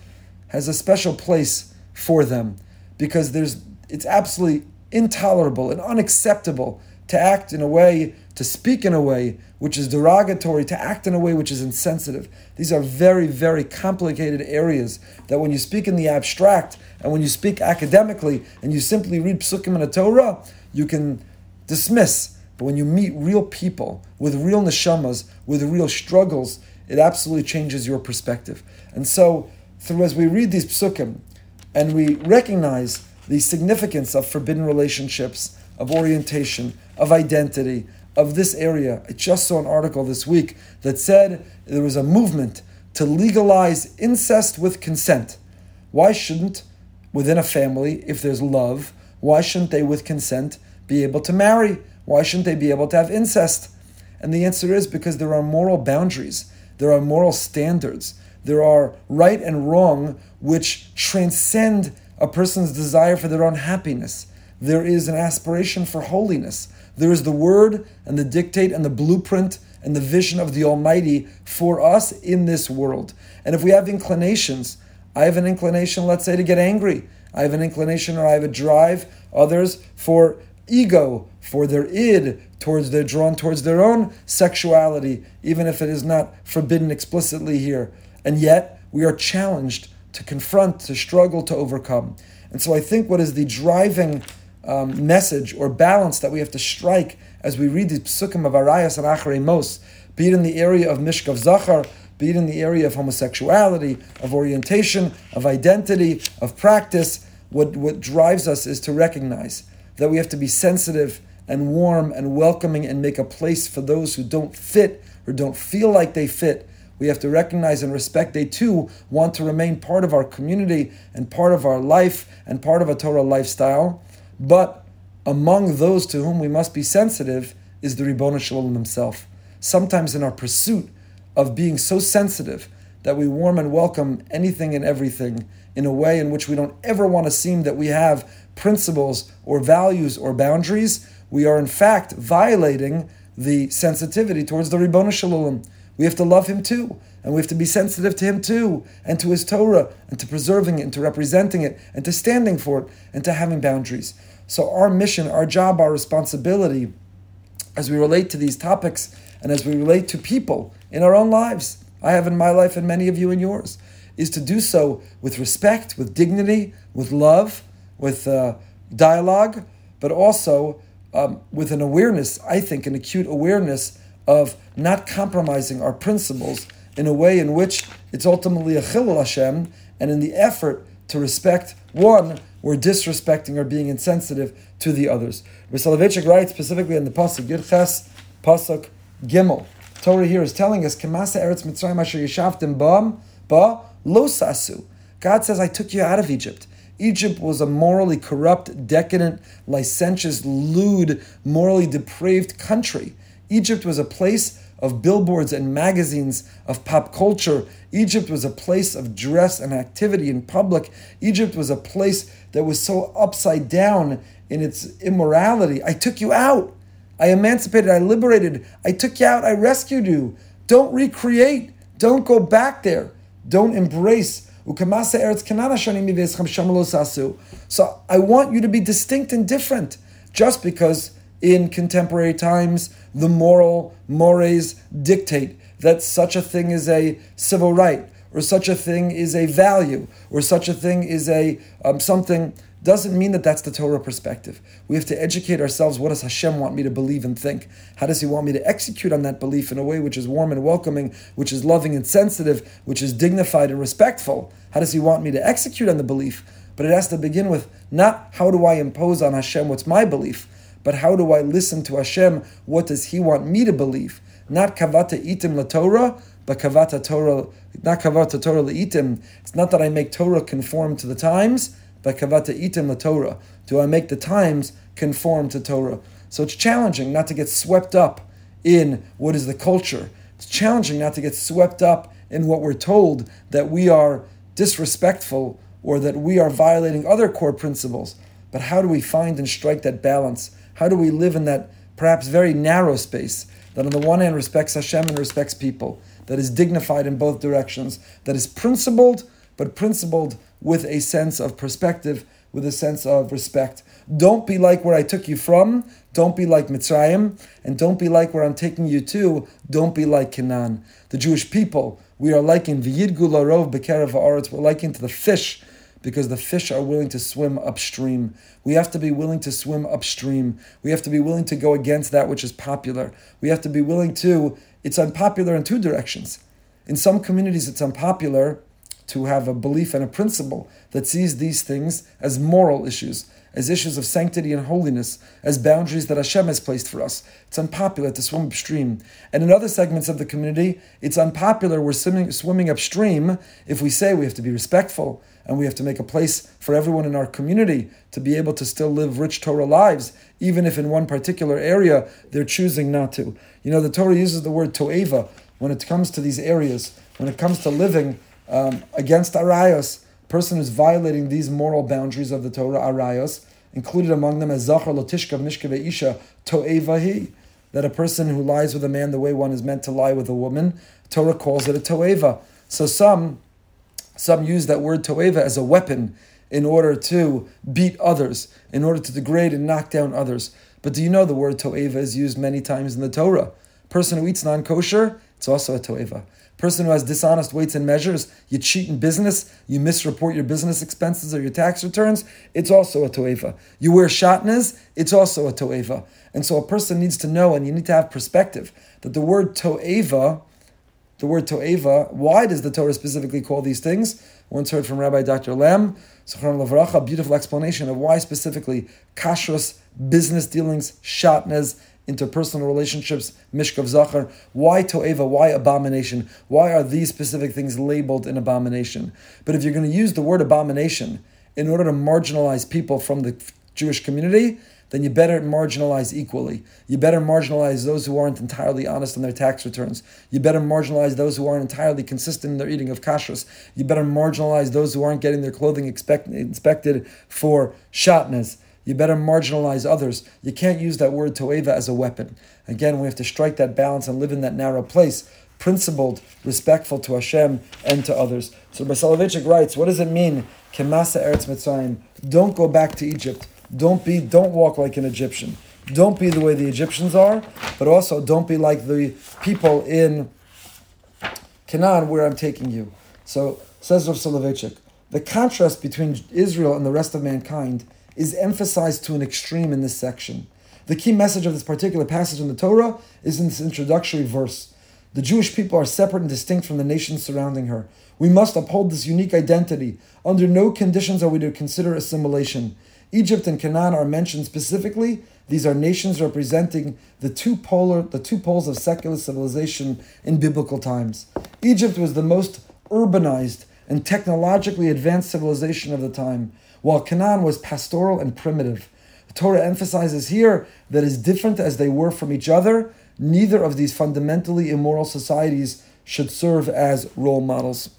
has a special place for them because there's it's absolutely intolerable and unacceptable to act in a way to speak in a way which is derogatory, to act in a way which is insensitive. These are very, very complicated areas that when you speak in the abstract and when you speak academically and you simply read psukim in a Torah, you can dismiss. But when you meet real people with real neshamas, with real struggles, it absolutely changes your perspective. And so, through as we read these psukim and we recognize the significance of forbidden relationships, of orientation, of identity, of this area. I just saw an article this week that said there was a movement to legalize incest with consent. Why shouldn't, within a family, if there's love, why shouldn't they, with consent, be able to marry? Why shouldn't they be able to have incest? And the answer is because there are moral boundaries, there are moral standards, there are right and wrong which transcend a person's desire for their own happiness. There is an aspiration for holiness. There is the word and the dictate and the blueprint and the vision of the Almighty for us in this world. And if we have inclinations, I have an inclination, let's say, to get angry. I have an inclination or I have a drive, others for ego, for their id, towards they're drawn towards their own sexuality, even if it is not forbidden explicitly here. And yet we are challenged to confront, to struggle, to overcome. And so I think what is the driving um, message or balance that we have to strike as we read the psukim of Arayos and Acharei Mos, be it in the area of Mishkav Zachar, be it in the area of homosexuality, of orientation, of identity, of practice, what, what drives us is to recognize that we have to be sensitive and warm and welcoming and make a place for those who don't fit or don't feel like they fit. We have to recognize and respect they too want to remain part of our community and part of our life and part of a Torah lifestyle. But among those to whom we must be sensitive is the Ribbon Shalom himself. Sometimes in our pursuit of being so sensitive that we warm and welcome anything and everything in a way in which we don't ever want to seem that we have principles or values or boundaries, we are in fact violating the sensitivity towards the Ribbon Shalom. We have to love him too, and we have to be sensitive to him too, and to his Torah, and to preserving it, and to representing it, and to standing for it, and to having boundaries. So, our mission, our job, our responsibility, as we relate to these topics and as we relate to people in our own lives, I have in my life and many of you in yours, is to do so with respect, with dignity, with love, with uh, dialogue, but also um, with an awareness, I think, an acute awareness of not compromising our principles in a way in which it's ultimately a chilul Hashem, and in the effort to respect one, we're disrespecting or being insensitive to the others. Soloveitchik writes specifically in the pasuk Yudches pasuk Gimel. Torah here is telling us, "Kemasa eretz Mitzrayim asher yishavtim bam ba lo sasu." God says, "I took you out of Egypt." Egypt was a morally corrupt, decadent, licentious, lewd, morally depraved country. Egypt was a place of billboards and magazines, of pop culture. Egypt was a place of dress and activity in public. Egypt was a place that was so upside down in its immorality. I took you out. I emancipated. I liberated. I took you out. I rescued you. Don't recreate. Don't go back there. Don't embrace. So I want you to be distinct and different just because in contemporary times, the moral mores dictate that such a thing is a civil right, or such a thing is a value, or such a thing is a um, something. Doesn't mean that that's the Torah perspective. We have to educate ourselves. What does Hashem want me to believe and think? How does He want me to execute on that belief in a way which is warm and welcoming, which is loving and sensitive, which is dignified and respectful? How does He want me to execute on the belief? But it has to begin with not how do I impose on Hashem what's my belief, but how do I listen to Hashem? What does He want me to believe? Not kavata itim la Torah, but kavata Torah, not kavata Torah la itim. It's not that I make Torah conform to the times, but kavata itim la Torah. Do I make the times conform to Torah? So it's challenging not to get swept up in what is the culture. It's challenging not to get swept up in what we're told that we are disrespectful or that we are violating other core principles. But how do we find and strike that balance? How do we live in that perhaps very narrow space that on the one hand respects Hashem and respects people, that is dignified in both directions, that is principled, but principled with a sense of perspective, with a sense of respect. Don't be like where I took you from. Don't be like Mitzrayim, and don't be like where I'm taking you to. Don't be like Canaan. The Jewish people, we are likened, V'yidgu larov bekerev ha'aretz, we're likened to the fish, because the fish are willing to swim upstream. We have to be willing to swim upstream. We have to be willing to go against that which is popular. We have to be willing to, it's unpopular in two directions. In some communities, it's unpopular to have a belief and a principle that sees these things as moral issues, as issues of sanctity and holiness, as boundaries that Hashem has placed for us. It's unpopular to swim upstream. And in other segments of the community, it's unpopular we're swimming, swimming upstream if we say we have to be respectful and we have to make a place for everyone in our community to be able to still live rich Torah lives, even if in one particular area they're choosing not to. You know, the Torah uses the word to'eva when it comes to these areas, when it comes to living um, against arayos, person who's violating these moral boundaries of the Torah, arayos, included among them as zachar lotishka mishka isha to'evahi, that a person who lies with a man the way one is meant to lie with a woman, Torah calls it a to'eva. So some some use that word to'eva as a weapon in order to beat others, in order to degrade and knock down others. But do you know the word to'eva is used many times in the Torah? Person who eats non kosher, it's also a to'eva. Person who has dishonest weights and measures, you cheat in business, you misreport your business expenses or your tax returns, it's also a to'eva. You wear shatnez, it's also a to'eva. And so a person needs to know, and you need to have perspective, that the word to'eva, the word to'eva, why does the Torah specifically call these things? Once heard from Rabbi Dr. Lamm, a beautiful explanation of why specifically kashrus, business dealings, shatnez, interpersonal relationships, mishkav zachar. Why to'eva? Why abomination? Why are these specific things labeled an abomination? But if you're going to use the word abomination in order to marginalize people from the Jewish community, then you better marginalize equally. You better marginalize those who aren't entirely honest in their tax returns. You better marginalize those who aren't entirely consistent in their eating of kashrus. You better marginalize those who aren't getting their clothing expect, inspected for shatnez. You better marginalize others. You can't use that word toeva as a weapon. Again, we have to strike that balance and live in that narrow place, principled, respectful to Hashem and to others. So Soloveitchik writes, what does it mean? Kemasa Eretz Mitzrayim. Don't go back to Egypt. Don't be, don't walk like an Egyptian. Don't be the way the Egyptians are, but also don't be like the people in Canaan where I'm taking you. So says Rav Soloveitchik, the contrast between Israel and the rest of mankind is emphasized to an extreme in this section. The key message of this particular passage in the Torah is in this introductory verse. The Jewish people are separate and distinct from the nations surrounding her. We must uphold this unique identity. Under no conditions are we to consider assimilation. Egypt and Canaan are mentioned specifically. These are nations representing the two polar, the two poles of secular civilization in biblical times. Egypt was the most urbanized and technologically advanced civilization of the time while Canaan was pastoral and primitive. The Torah emphasizes here that as different as they were from each other, neither of these fundamentally immoral societies should serve as role models.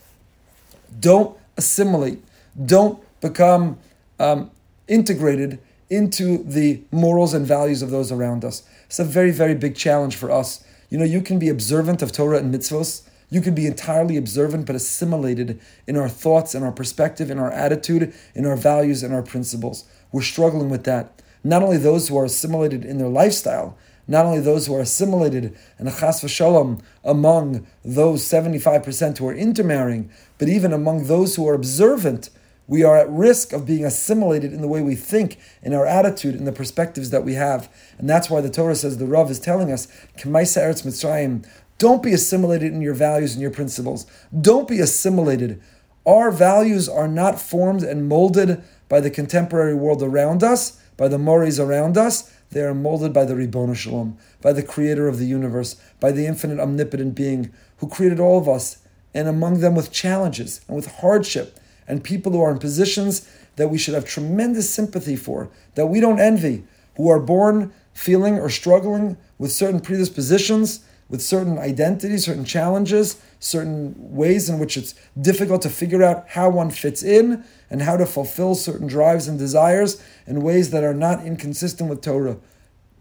Don't assimilate, don't become um, integrated into the morals and values of those around us. It's a very, very big challenge for us. You know, you can be observant of Torah and mitzvos, you can be entirely observant but assimilated in our thoughts, in our perspective, in our attitude, in our values, and our principles. We're struggling with that. Not only those who are assimilated in their lifestyle, not only those who are assimilated and chas v'shalom among those 75% who are intermarrying, but even among those who are observant, we are at risk of being assimilated in the way we think, in our attitude, in the perspectives that we have. And that's why the Torah says the Rav is telling us, Kemaisa Eretz Mitzrayim, don't be assimilated in your values and your principles. Don't be assimilated. Our values are not formed and molded by the contemporary world around us, by the mores around us. They are molded by the Ribbon Shalom, by the creator of the universe, by the infinite omnipotent being who created all of us, and among them with challenges and with hardship, and people who are in positions that we should have tremendous sympathy for, that we don't envy, who are born feeling or struggling with certain predispositions with certain identities, certain challenges, certain ways in which it's difficult to figure out how one fits in and how to fulfill certain drives and desires in ways that are not inconsistent with Torah.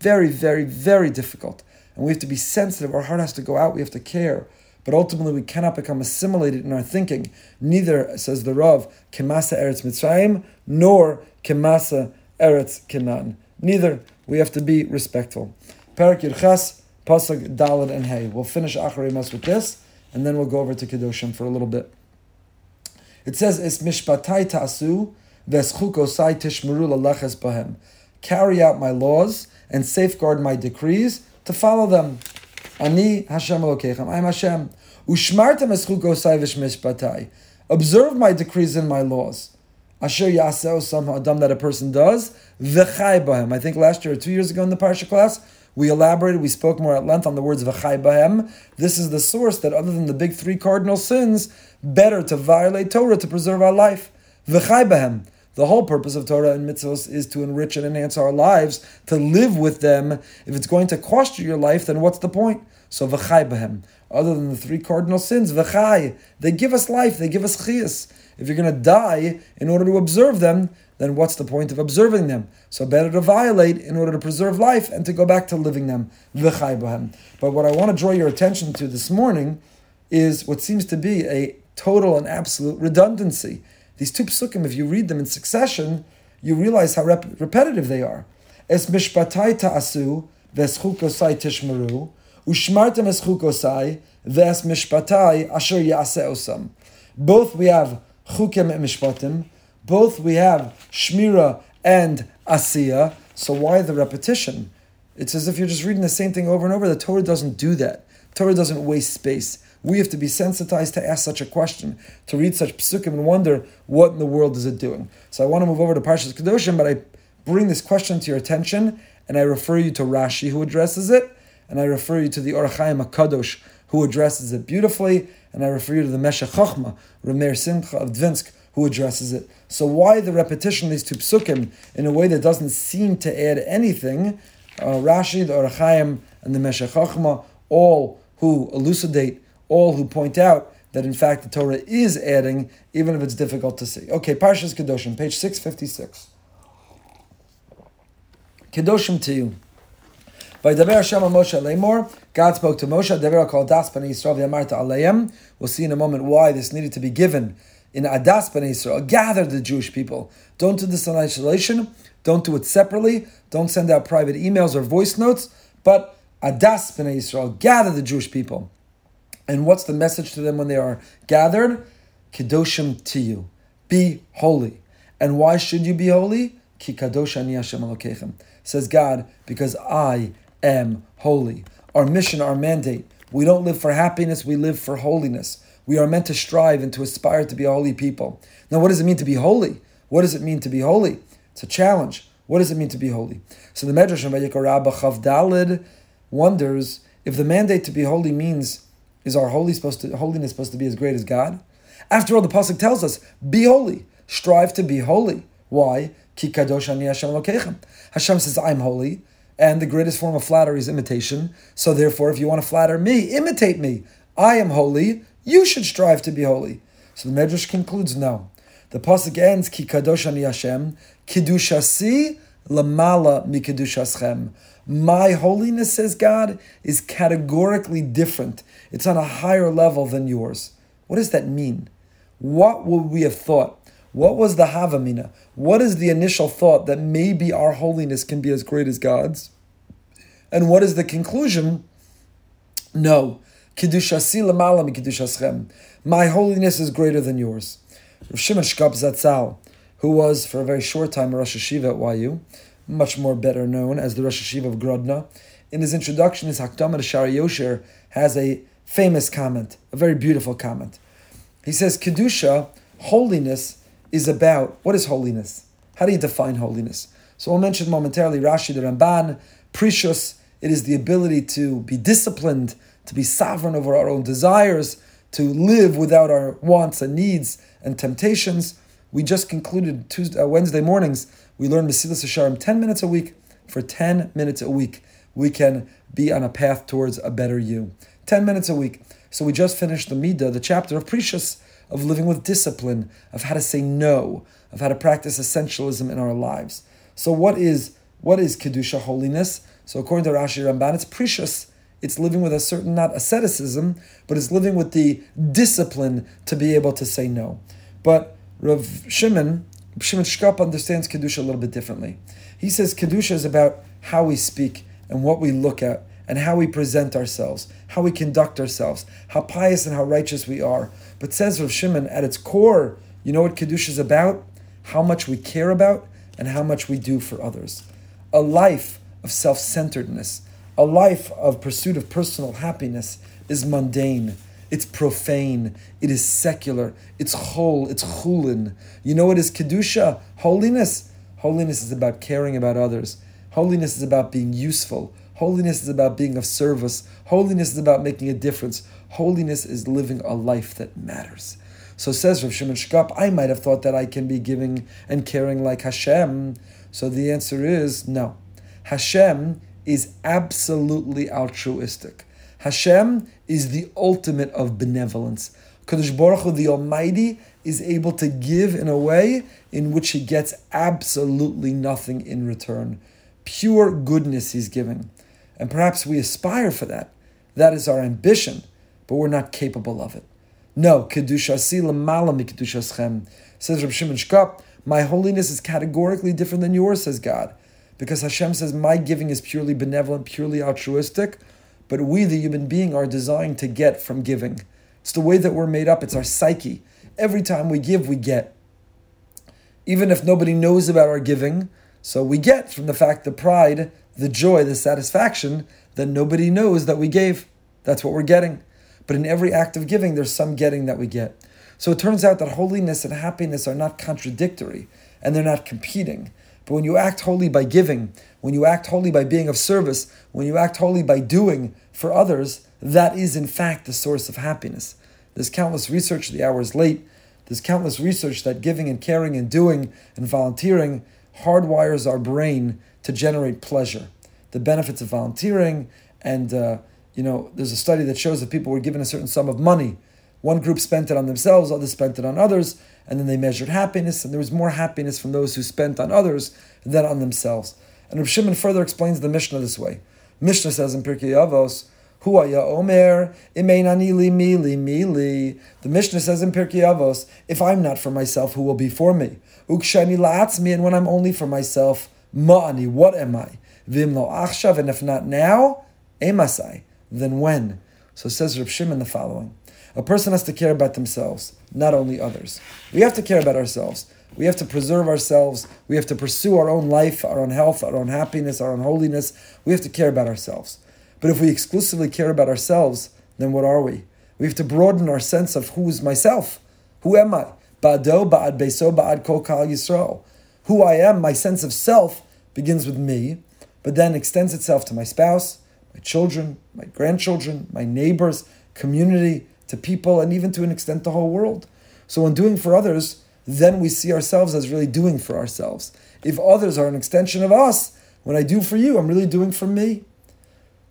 Very, very, very difficult. And we have to be sensitive. Our heart has to go out. We have to care. But ultimately, we cannot become assimilated in our thinking. Neither, says the Rav, Kemasa Eretz Mitzrayim, nor Kemasa Eretz Canaan. Neither we have to be respectful. Perak Yirches, Pasuk Dalad and Hey. We'll finish Acharei Mos with this, and then we'll go over to Kedoshim for a little bit. It says, "Es mishpatai ta'asu v'eschukosai tishmeru laleches bahem." Carry out my laws and safeguard my decrees to follow them. Ani Hashem Elokeichem. I am Hashem. Ushmartem eschukosai v'shmishpatai. Observe my decrees and my laws. Asher yaseo some adam that a person does v'chai bahem. I think last year or two years ago in the parsha class we elaborated, we spoke more at length on the words v'chai bahem. This is the source that other than the big three cardinal sins, better to violate Torah to preserve our life. V'chai bahem. The whole purpose of Torah and mitzvahs is to enrich and enhance our lives, to live with them. If it's going to cost you your life, then what's the point? So v'chai bahem. Other than the three cardinal sins, v'chai, they give us life, they give us chias. If you're going to die in order to observe them, then what's the point of observing them? So better to violate in order to preserve life and to go back to living them. But what I want to draw your attention to this morning is what seems to be a total and absolute redundancy. These two psukim, if you read them in succession, you realize how rep- repetitive they are. Es mishpatai ta'asu, v'eschukosai tishmaru ushmartem eschukosai, v'es mishpatai asher osam. Both we have chukim and mishpatim, both we have shmira and asiya. So why the repetition? It's as if you're just reading the same thing over and over. The Torah doesn't do that. Torah doesn't waste space. We have to be sensitized to ask such a question, to read such psukim and wonder what in the world is it doing. So I want to move over to Parshas Kedoshim, but I bring this question to your attention and I refer you to Rashi who addresses it, and I refer you to the Or HaChaim HaKadosh who addresses it beautifully, and I refer you to the Meshech Chochma, Rameir Simcha of Dvinsk, who addresses it. So why the repetition of these two psukim in a way that doesn't seem to add anything? Uh, Rashi, the Or HaChaim, and the Meshech Chochma, all who elucidate, all who point out that in fact the Torah is adding, even if it's difficult to see. Okay, Parshas Kedoshim, page 656. Kedoshim to you. By Daber Hashem Moshe Lemor, God spoke to Moshe, Daber called Das B'nai Yisrael V'yamarta Aleim. We'll see in a moment why this needed to be given in Adas B'nai Yisrael. Gather the Jewish people. Don't do this in isolation. Don't do it separately. Don't send out private emails or voice notes. But Adas B'nai Yisrael. Gather the Jewish people. And what's the message to them when they are gathered? Kedoshim to you. Be holy. And why should you be holy? Ki kadosh ani Hashem Says God, because I am holy. Our mission, our mandate. We don't live for happiness, we live for holiness. We are meant to strive and to aspire to be a holy people. Now, what does it mean to be holy? What does it mean to be holy? It's a challenge. What does it mean to be holy? So the Medrash of Vayikorabba Chavdalid wonders if the mandate to be holy means is our holy supposed to, holiness supposed to be as great as God? After all, the pasuk tells us, "Be holy, strive to be holy." Why? Ki kadosh ani Hashem Hashem says, "I'm holy." and the greatest form of flattery is imitation. So therefore, if you want to flatter me, imitate me. I am holy. You should strive to be holy. So the Medrash concludes, no. The pasuk ends, Ki kadosh ani Hashem, kidushasi lamala mi kidushaschem. My holiness, says God, is categorically different. It's on a higher level than yours. What does that mean? What would we have thought? What was the Havamina? What is the initial thought that maybe our holiness can be as great as God's? And what is the conclusion? No. My holiness is greater than yours. Rav Shimon Shkop Zatzal, who was for a very short time a Rosh Hashiva at YU, much more better known as the Rosh Hashiva of Grodno, in his introduction, his Hakdamah Shaarei Yosher has a famous comment, a very beautiful comment. He says, Kedusha, holiness, is about what is holiness? How do you define holiness? So we'll mention momentarily Rashi the Ramban, prishus. It is the ability to be disciplined, to be sovereign over our own desires, to live without our wants and needs and temptations. We just concluded Tuesday, uh, Wednesday mornings. We learned Mesilas Yesharim 10 minutes a week. For 10 minutes a week, we can be on a path towards a better you. 10 minutes a week. So we just finished the Midah, the chapter of Prishus, of living with discipline, of how to say no, of how to practice essentialism in our lives. So what is what is kedusha holiness? So according to Rashi Ramban, it's prishus. It's living with a certain not asceticism, but it's living with the discipline to be able to say no. But Rav Shimon Shimon Shkop understands Kedusha a little bit differently. He says Kedusha is about how we speak and what we look at and how we present ourselves, how we conduct ourselves, how pious and how righteous we are. But says Rav Shimon, at its core, you know what Kedusha is about? How much we care about and how much we do for others. A life of self centeredness, a life of pursuit of personal happiness is mundane. It's profane. It is secular. It's chol. It's chulin. You know what is kedusha? Holiness. Holiness is about caring about others. Holiness is about being useful. Holiness is about being of service. Holiness is about making a difference. Holiness is living a life that matters. So says Rav Shimon Shkop, I might have thought that I can be giving and caring like Hashem. So the answer is no. Hashem is absolutely altruistic. Hashem is the ultimate of benevolence. Kadosh Baruch Hu, the Almighty, is able to give in a way in which He gets absolutely nothing in return. Pure goodness He's giving. And perhaps we aspire for that. That is our ambition, but we're not capable of it. No, Kedusha Sila Malami Kedusha Says Reb Shimon Shkop, my holiness is categorically different than yours, says God. Because Hashem says, my giving is purely benevolent, purely altruistic, but we, the human being, are designed to get from giving. It's the way that we're made up, it's our psyche. Every time we give, we get. Even if nobody knows about our giving, so we get from the fact, the pride, the joy, the satisfaction that nobody knows that we gave. That's what we're getting. But in every act of giving, there's some getting that we get. So it turns out that holiness and happiness are not contradictory and they're not competing. But when you act holy by giving, when you act holy by being of service, when you act holy by doing for others, that is in fact the source of happiness. There's countless research, the hour is late. There's countless research that giving and caring and doing and volunteering hardwires our brain to generate pleasure. The benefits of volunteering, and uh, you know, there's a study that shows that people were given a certain sum of money. One group spent it on themselves, others spent it on others, and then they measured happiness, and there was more happiness from those who spent on others than on themselves. And Rav Shimon further explains the Mishnah this way. Mishnah says in Pirkei Avos, Huaya Omer, Imeinani li mili mili. The Mishnah says in Pirkei Avos, if I'm not for myself, who will be for me? Ukshani la'atzmi, and when I'm only for myself, ma'ani, what am I? Vim lo achshav, and if not now, emasai, then when? So says Rav Shimon the following. A person has to care about themselves, not only others. We have to care about ourselves. We have to preserve ourselves. We have to pursue our own life, our own health, our own happiness, our own holiness. We have to care about ourselves. But if we exclusively care about ourselves, then what are we? We have to broaden our sense of who is myself. Who am I? Ba'ado, ba'ad beso, ba'ad kol yisrael. Who I am, my sense of self, begins with me, but then extends itself to my spouse, my children, my grandchildren, my neighbors, community, to people, and even to an extent the whole world. So when doing for others, then we see ourselves as really doing for ourselves. If others are an extension of us, when I do for you, I'm really doing for me.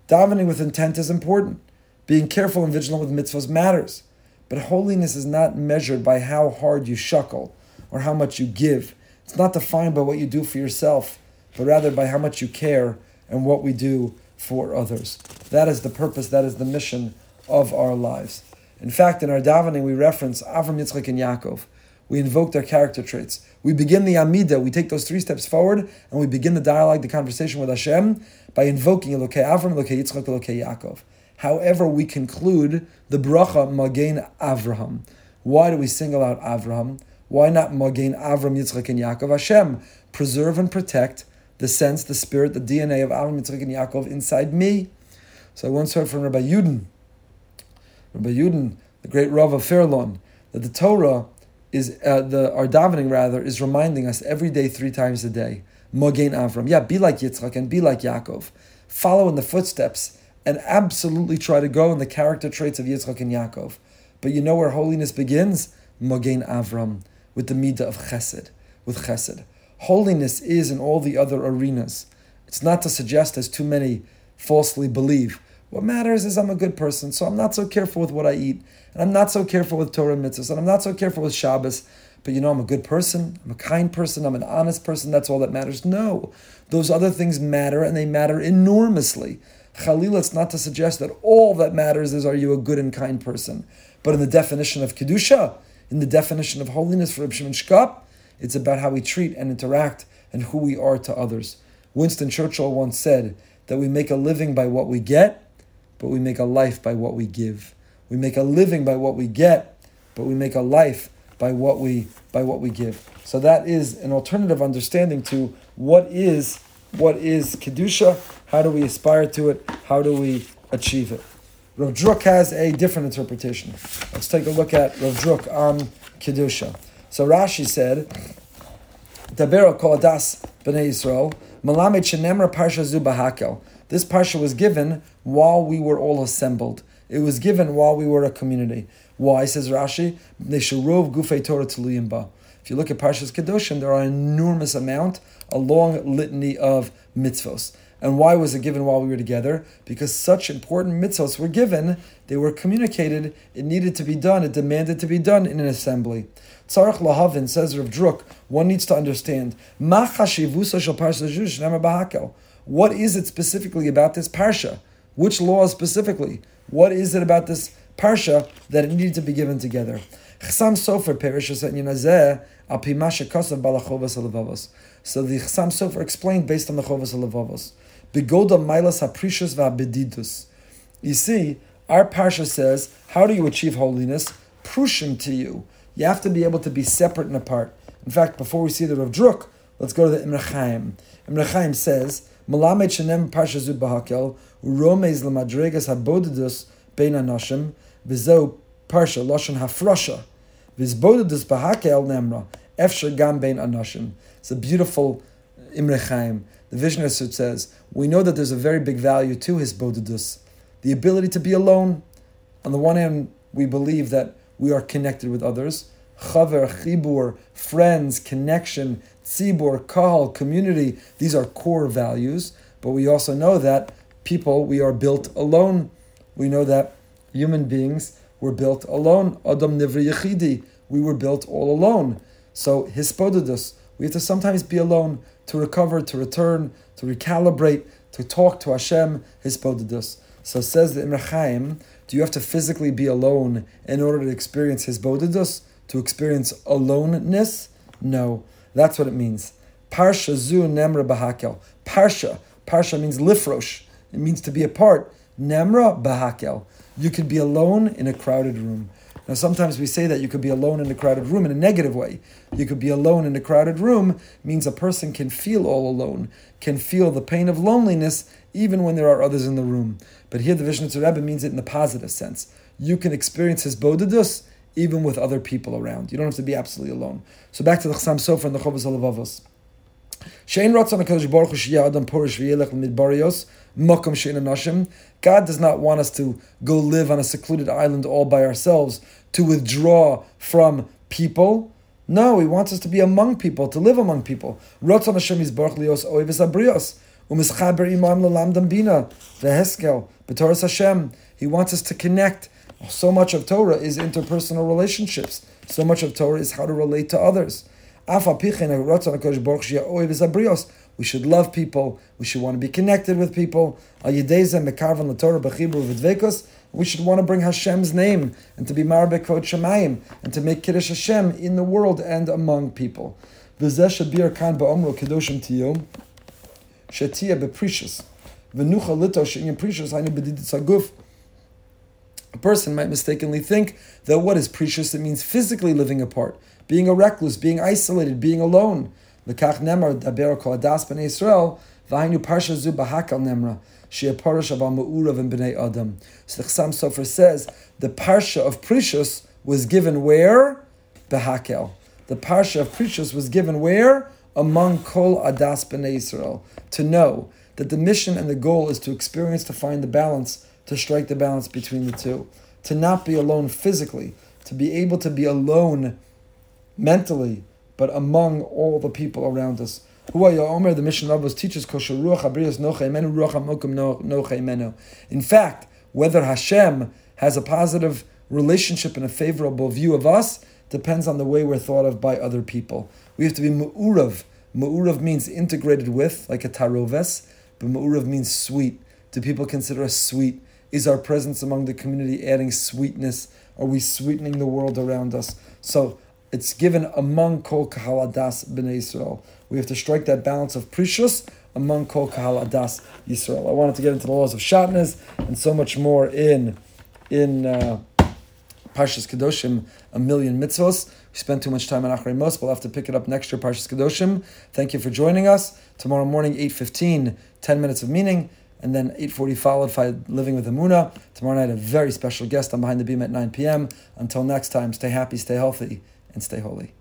Dominating with intent is important. Being careful and vigilant with mitzvahs matters. But holiness is not measured by how hard you shuckle or how much you give. It's not defined by what you do for yourself, but rather by how much you care and what we do for others. That is the purpose, that is the mission of our lives. In fact, in our davening, we reference Avram, Yitzchak, and Yaakov. We invoke their character traits. We begin the Amida, we take those three steps forward, and we begin the dialogue, the conversation with Hashem by invoking Elokei Avram, Elokei Yitzchak, Elokei Yaakov. However, we conclude the bracha Magen Avraham. Why do we single out Avraham? Why not Magen Avram, Yitzchak, and Yaakov? Hashem, preserve and protect the sense, the spirit, the DNA of Avram, Yitzchak, and Yaakov inside me. So I once heard from Rabbi Yudin, Rabbi Yudin, the great Rav of Fairlawn, that the Torah is uh, the our davening rather is reminding us every day, three times a day. Mogen Avram, yeah, be like Yitzchak and be like Yaakov. Follow in the footsteps and absolutely try to go in the character traits of Yitzchak and Yaakov. But you know where holiness begins? Mogen Avram, with the midah of Chesed, with Chesed. Holiness is in all the other arenas. It's not to suggest, as too many falsely believe, what matters is I'm a good person, so I'm not so careful with what I eat, and I'm not so careful with Torah mitzvahs, and I'm not so careful with Shabbos. But you know, I'm a good person, I'm a kind person, I'm an honest person, that's all that matters. No, those other things matter, and they matter enormously. Khalil, it's not to suggest that all that matters is are you a good and kind person. But in the definition of Kedusha, in the definition of holiness for Reb Shimon Shkop, It's about how we treat and interact and who we are to others. Winston Churchill once said that we make a living by what we get, but we make a life by what we give. We make a living by what we get, but we make a life by what we by what we give. So that is an alternative understanding to what is what is kedusha. How do we aspire to it? How do we achieve it? Rav Druk has a different interpretation. Let's take a look at Rav Druk on kedusha. So Rashi said, "Dabero kol das b'nei Yisrael malamed shenemra parsha zu bahakel." This parsha was given while we were all assembled. It was given while we were a community. Why, says Rashi? they Nesharov gufei Torah tuliyimba. If you look at Parshas Kedoshim, there are an enormous amount, a long litany of mitzvos. And why was it given while we were together? Because such important mitzvos were given, they were communicated, it needed to be done, it demanded to be done in an assembly. Tzarech Lahavin says Rav Druk, one needs to understand, what is it specifically about this parsha? Which law specifically? What is it about this parsha that it needed to be given together? Sofer. So the Chasam Sofer explained based on the Chovos HaLevavos. Begoda milas. You see, our parsha says, how do you achieve holiness? Prushim to you. You have to be able to be separate and apart. In fact, before we see the Rav Druk, let's go to the. Imre Chaim says, Malamed shenem parsha zud bahakel, uromez lemadregas habodidus bein anoshim, v'zeu parsha lashon hafrosha, v'zbodidus bahakel nemra, efsher gam bein anoshim. It's a beautiful Imre Chaim. The Vizhnitzer says, we know that there's a very big value to hisbodedus, the ability to be alone. On the one hand, we believe that we are connected with others. Chaver, chibur, friends, connection, tzibur, kahal, community, these are core values. But we also know that people, we are built alone. We know that human beings were built alone. Adam nivri yechidi, we were built all alone. So hisbodedus, we have to sometimes be alone to recover, to return, to recalibrate, to talk to Hashem, hisbodedus. So says the Imre Chaim, do you have to physically be alone in order to experience hisbodedus? To experience aloneness? No. That's what it means. Parsha zu nemra bahakel. Parsha. Parsha means lifrosh. It means to be apart. Nemra bahakel. You could be alone in a crowded room. Now, sometimes we say that you could be alone in a crowded room in a negative way. You could be alone in a crowded room means a person can feel all alone, can feel the pain of loneliness even when there are others in the room. But here the Vizhnitzer Rebbe means it in the positive sense. You can experience hisbodedus even with other people around. You don't have to be absolutely alone. So back to the Chasam Sofer and the Chovos HaLevavos. Shein Ratzon HaKadosh Baruch Hu Adam Porish V'yelech Midbarios Mokum Shein Anashim. God does not want us to go live on a secluded island all by ourselves, to withdraw from people. No, He wants us to be among people, to live among people. Ratzon Hashem Yisbarach Lios Oivis Abrios. Umischaber Imam Lalamdam Bina Veheskel B'Toras Hashem. He wants us to connect. So much of Torah is interpersonal relationships. So much of Torah is how to relate to others. We should love people. We should want to be connected with people. We should want to bring Hashem's name and to be Marbek Shemayim and to make Kiddush Hashem in the world and among people. Shetia A person might mistakenly think that what is prishus, it means physically living apart, being a recluse, being isolated, being alone. Lekach nemar daber kol adas b'nei Yisrael, v'hainu parsha zu bahakal nemra, shea parash aval ma'urav and b'nei adam. So the Chasam Sofer says, the parsha of prishus was given where? Behakel. The parsha of prishus was given where? among Kol Adas B'nai Israel to know that the mission and the goal is to experience, to find the balance, to strike the balance between the two, to not be alone physically, to be able to be alone mentally, but among all the people around us. Omer, the mission of teaches In fact, whether Hashem has a positive relationship and a favorable view of us depends on the way we're thought of by other people. We have to be mu'urav. Mu'urav means integrated with, like a taroves, but mu'urav means sweet. Do people consider us sweet? Is our presence among the community adding sweetness? Are we sweetening the world around us? So it's given among Kol Kahal Adas B'nai Yisrael. We have to strike that balance of prishus among Kol Kahal Adas Yisrael. I wanted to get into the laws of Shatnez and so much more in in uh, Parshas Kedoshim, a million mitzvos. We spent too much time on Achrei Mos. We'll have to pick it up next year, Parshas Kedoshim. Thank you for joining us. Tomorrow morning, 8.15, 10 minutes of meaning and then 8.40 followed by Living with Amuna. Tomorrow night, a very special guest on Behind the Bima at 9 p.m. Until next time, stay happy, stay healthy, and stay holy.